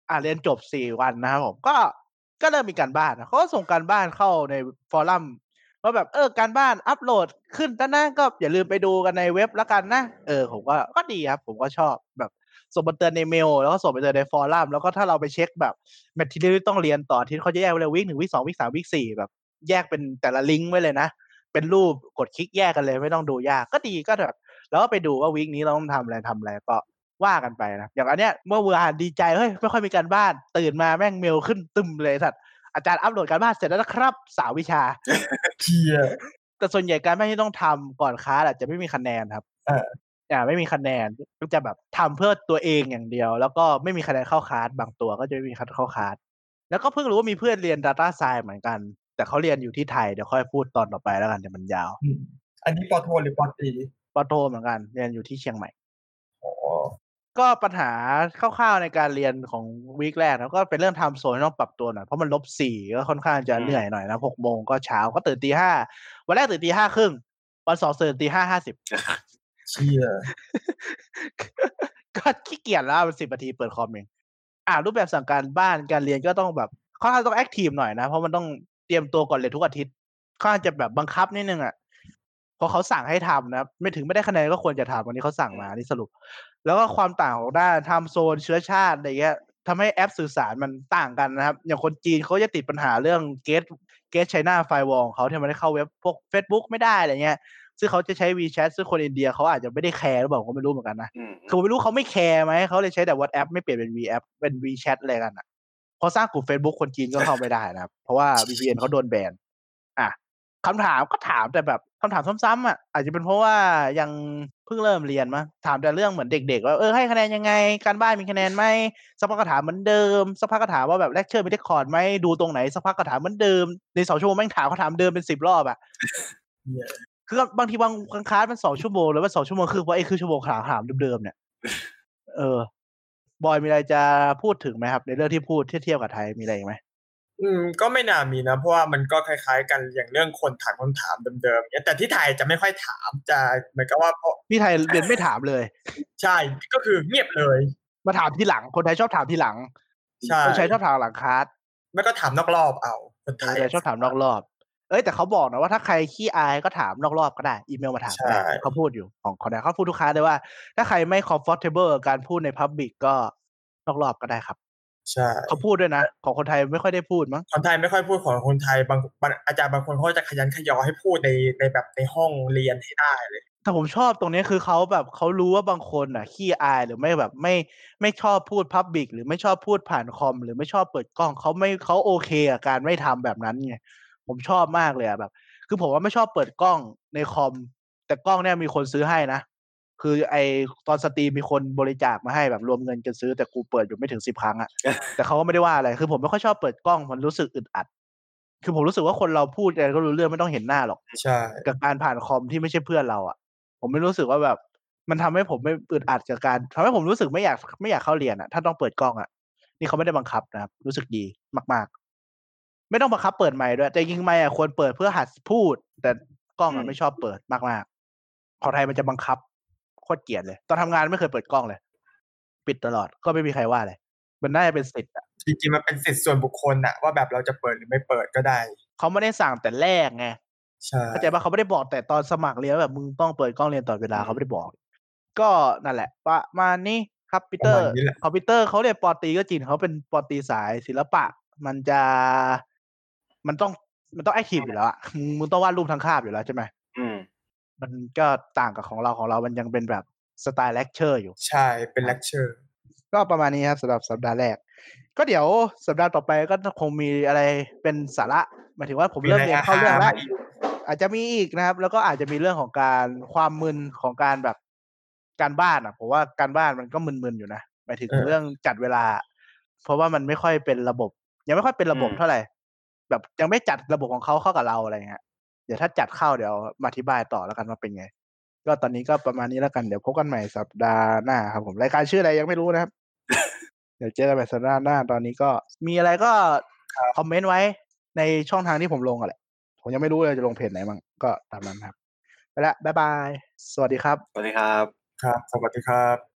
อะเรียนจบสี่วันนะครับผมก็ก็เริ่มมีการบ้านนะเขาก็ส่งการบ้านเข้าใน forum ว่าแบบเออการบ้านอัปโหลดขึ้นแล้วนะก็อย่าลืมไปดูกันในเว็บแล้วกันนะ เออผมก็ก็ดีครับ ผมก็ชอบแบบส่งมาเตือนในเมล แล้วก็ส่งไปเตือนใน forum แล้วก็ถ้าเราไปเช็คแบบ material ที่ต้องเรียนต่อที่เขาจะแยกไว้เลย week หนึ่ง week สอง week สาม week สี่แบบ แยกเป็นแต่ละลิงก์ไว้เลยนะ เป็นรูปกดคลิกแยกกันเลยไม่ต้องดูยากก็ดีก็แบบแล้วก็ไปดูว่าวีคนี้เราต้องทำอะไรทำอะไรก็ว่ากันไปนะอย่างอันเนี้ยเมื่อวานดีใจเฮ้ยไม่ค่อยมีการบ้าน ตื่นมาแม่งเมลขึ้นตึมเลยสัตว์ อาจารย์อัปโหลดการบ้านเสร็จแล้วนะครับสาววิชาเชี่ยแต่ส่วนใหญ่การบ้านที่ต้องทำก่อนคลาสอาจจะไม่มีคะแนนครับเอออ่าไม่มีคะแนนก็จะแบบทำเพื่อตัวเองอย่างเดียว แล้วก็ไม่มีคะแนนเข้าคลาสบางตัวก็จะไม่มีคะแนนเข้าคลาสแล้วก็เพิ่งรู้ว่ามีเพื่อนเรียน Data Science เหมือนกัน แต่เขาเรียนอยู่ที่ไทยเดี๋ยวค่อยพูดตอนต่อไปแล้วกันเดี๋ยวมันยาวอืมอันนี้ปอโทหรือปอตรีปอโทเหมือนกัน เรียนอยู่ที่เชียงใหม่อ๋อ ก็ปัญหาคร่าวๆในการเรียนของ week แรกนะก็เป็นเรื่อง time zone ที่ต้องปรับตัวหน่อยเพราะมันลบสี่ก็ค่อนข้างจะเหนื่อยหน่อยนะหกโมงก็เช้าก็ตื่นตีห้าวันแรกตื่นตีห้าครึ่งวันสองตื่นตีห้าห้าสิบเชี่ยก็ขี้เกียจแล้วมันสิบนาทีเปิดคอมเองอ่ารูปแบบสั่งการบ้านการเรียนก็ต้องแบบค่อนข้างต้อง active หน่อยนะ เพราะมันต้องเตรียมตัวก่อนเรียนทุกอาทิตย์ค่อนข้างจะแบบบังคับนิดนึงอะ เพราะเขาสั่งให้ทำนะไม่ถึงไม่ได้คะแนนก็ควรจะทำวันนี้เขาสั่งมานี่สรุป แล้วก็ความต่างของด้าน time zone เชื้อชาติอะไรเงี้ยทำให้แอปสื่อสารมันต่างกันนะครับ อย่างคนจีนเขาจะติดปัญหาเรื่อง Great Great China Firewall เขาที่มันได้เข้าเว็บพวก Facebook ไม่ได้อะไรเงี้ยซึ่งเขาจะใช้ WeChat ซึ่งคนอินเดียเขาอาจจะไม่ได้แคร์หรือเปล่าผมก็ไม่รู้เหมือนกันนะอืมคือผมไม่รู้เขาไม่แคร์ไหมเขาเลยใช้แต่ WhatsApp ไม่เปลี่ยนเป็น V app เป็น WeChat อะไรกันอะพอสร้างกลุ่ม Facebook คนจีนก็เข้าไม่ได้นะครับ เพราะว่า VPN เขาโดนแบนอะคำถามก็ถามแต่แบบ คำถามซ้ำๆอะอาจจะเป็นเพราะว่ายังเพิ่งเริ่มเรียนมั้งถามแต่เรื่องเหมือนเด็ก ๆ ว่าเออให้คะแนนยังไง การบ้านมีคะแนนไหมสักพักก็ถามเหมือนเดิมสักพักก็ถามว่าแบบเลคเชอร์มี record ไหมดูตรงไหนสักพักก็ถามเหมือนเดิมในสองชั่วโมงแม่งถามเขาถามเดิมเป็นสิบรอบอะเหี้ยคือบางทีบางบางคลาสมันสองชั่วโมงหรือว่าสองชั่วโมงคือว่าไอ้คือชั่วโมงถามถามเดิมๆเนี่ยเออบอยมีอะไรจะพูดถึงไหมครับ ในเรื่องที่พูดเทียบกับไทยมีอะไรอีกไหม อืมก็ไม่น่ามีนะเพราะว่ามันก็คล้ายๆ กันอย่างเรื่องคนถามคำถามเดิมๆเนี่ยแต่ที่ไทยจะไม่ค่อยถามจะเหมือนกับว่าเพราะที่ไทยเรียนไม่ถามเลย ใช่ก็คือเงียบเลย มาถามทีหลังคนไทยชอบถามทีหลังใช่คนไทยชอบถามหลังคลาสไม่ก็ถามนอกรอบเอาคนคไทนยไทยชอบถามนอกรอบ เอ้ยแต่เขาบอกนะว่าถ้าใครขี้อายก็ถามนอกรอบก็ได้ อีเมลมาถามก็ได้ใช่เขาพูดอยู่ของคนไทยเขาพูดทุกคลาสเลยว่า ถ้าใครไม่ comfortable กับการพูดใน Public ก็นอกรอบก็ได้ครับ ใช่เขาพูดด้วยนะ ของคนไทยไม่ค่อยได้พูดมั้งคนไทยไม่ค่อยพูดของคนไทยบางบางอาจารย์บางคนเขาก็จะขยันขยอให้พูดในในแบบในห้องเรียนให้ได้เลยแต่ผมชอบตรงนี้คือเขาแบบเขารู้ว่าบางคนอะขี้อายหรือไม่แบบไม่ไม่ชอบพูดพับบิกหรือไม่ชอบพูดผ่านคอม หรือไม่ชอบเปิดกล้องเขาไม่เขาโอเคกับการไม่ทำแบบนั้นไงผมชอบมากเลยอะแบบ คือผมว่าไม่ชอบเปิดกล้องในคอม แต่กล้องเนี่ยมีคนซื้อให้นะ คือไอตอนสตรีมมีคนบริจาคมาให้แบบรวมเงินกันซื้อแต่กูเปิดอยู่ไม่ถึงสิบครั้งอะแต่เขาก็ไม่ได้ว่าอะไรคือผมไม่ค่อยชอบเปิดกล้องมันรู้สึกอึดอัด คือผมรู้สึกว่าคนเราพูดอะไรก็รู้เรื่องไม่ต้องเห็นหน้าหรอกใช่กับการผ่านคอมที่ไม่ใช่เพื่อนเราอะผมไม่รู้สึกว่าแบบ มันทำให้ผมไม่อึดอัดกับการทำให้ผมรู้สึกไม่อยากไม่อยากเข้าเรียนอะถ้าต้องเปิดกล้องอะนี่เขาไม่ได้บังคับนะครับ รู้สึกดีมาก ๆ ไม่ต้องบังคับเปิดไมค์ด้วยแต่ยิงไมค์อะควรเปิดเพื่อหัดพูด แต่กล้องอะไม่ชอบเปิดมากๆของไทยมันจะบังคับ โคตรเกลียดเลย ตอนทำงานไม่เคยเปิดกล้องเลย ปิดตลอดก็ไม่มีใครว่าเลย มันน่าจะเป็นสิทธิ์อะจริงๆมันเป็นสิทธิส่วนบุคคลอะว่าแบบเราจะเปิดหรือไม่เปิดก็ได้ เขาไม่ได้สั่งแต่แรกไงใช่เข้าใจปะเขาไม่ได้บอกแต่ตอนสมัครเรียนว่าแบบมึงต้องเปิดกล้องเรียนตลอดเวลาอืมเขาไม่ได้บอก ก็นั่นแหละประมาณนี้ครับพีเตอร์ประมาณนี้แหละคอมพิวเตอร์เขาเรียนปอตรีก็จริงเขาเป็นปอตรีสายศิลปะ มันจะมันต้องมันต้อง active อยู่แล้วอะมึงมึงต้องวาดรูปทั้งคาบอยู่แล้วใช่ไหมอื มมันก็ต่างกับของเราของเรา มันยังเป็นแบบสไตล์เลคเชอร์อยู่ ใช่ เป็นเลคเชอร์ ก็ประมาณนี้ครับสำหรับสัปดาห์แรก ก็เดี๋ยวสัปดาห์ต่อไปก็คงมีอะไรเป็นสาระหมายถึงว่าผมเริ่มเรียนเข้าเรื่องแล้วอาจจะมีอีกนะครับ แล้วก็อาจจะมีเรื่องของการความมึนของการแบบการบ้านอะผมว่าการบ้านมันก็มึนๆอยู่นะหมายถึงเออเรื่องจัดเวลา เพราะว่ามันไม่ค่อยเป็นระบบ ยังไม่ค่อยเป็นระบบอืมเท่าไหร่ แบบยังไม่จัดระบบของเขาเข้ากับเราอะไรเงี้ยเดี๋ยวถ้าจัดเข้าเดี๋ยวมาอธิบายต่อแล้วกันว่าเป็นไง ก็ตอนนี้ก็ประมาณนี้แล้วกันเดี๋ยวพบกันใหม่สัปดาห์หน้าครับผมรายการชื่ออะไรยังไม่รู้นะครับ เดี๋ยวเจอกันใหม่สัปดาห์หน้าตอนนี้ก็มีอะไรก็คอมเมนต์ไว้ในช่องทางที่ผมลงอะแหละผมยังไม่รู้เลยจะลงเพจไหนบ้างก็ตามนั้นครับ ไปละบ๊ายบาย สวัสดีครับ สวัสดีครับ ครับ สวัสดีครับ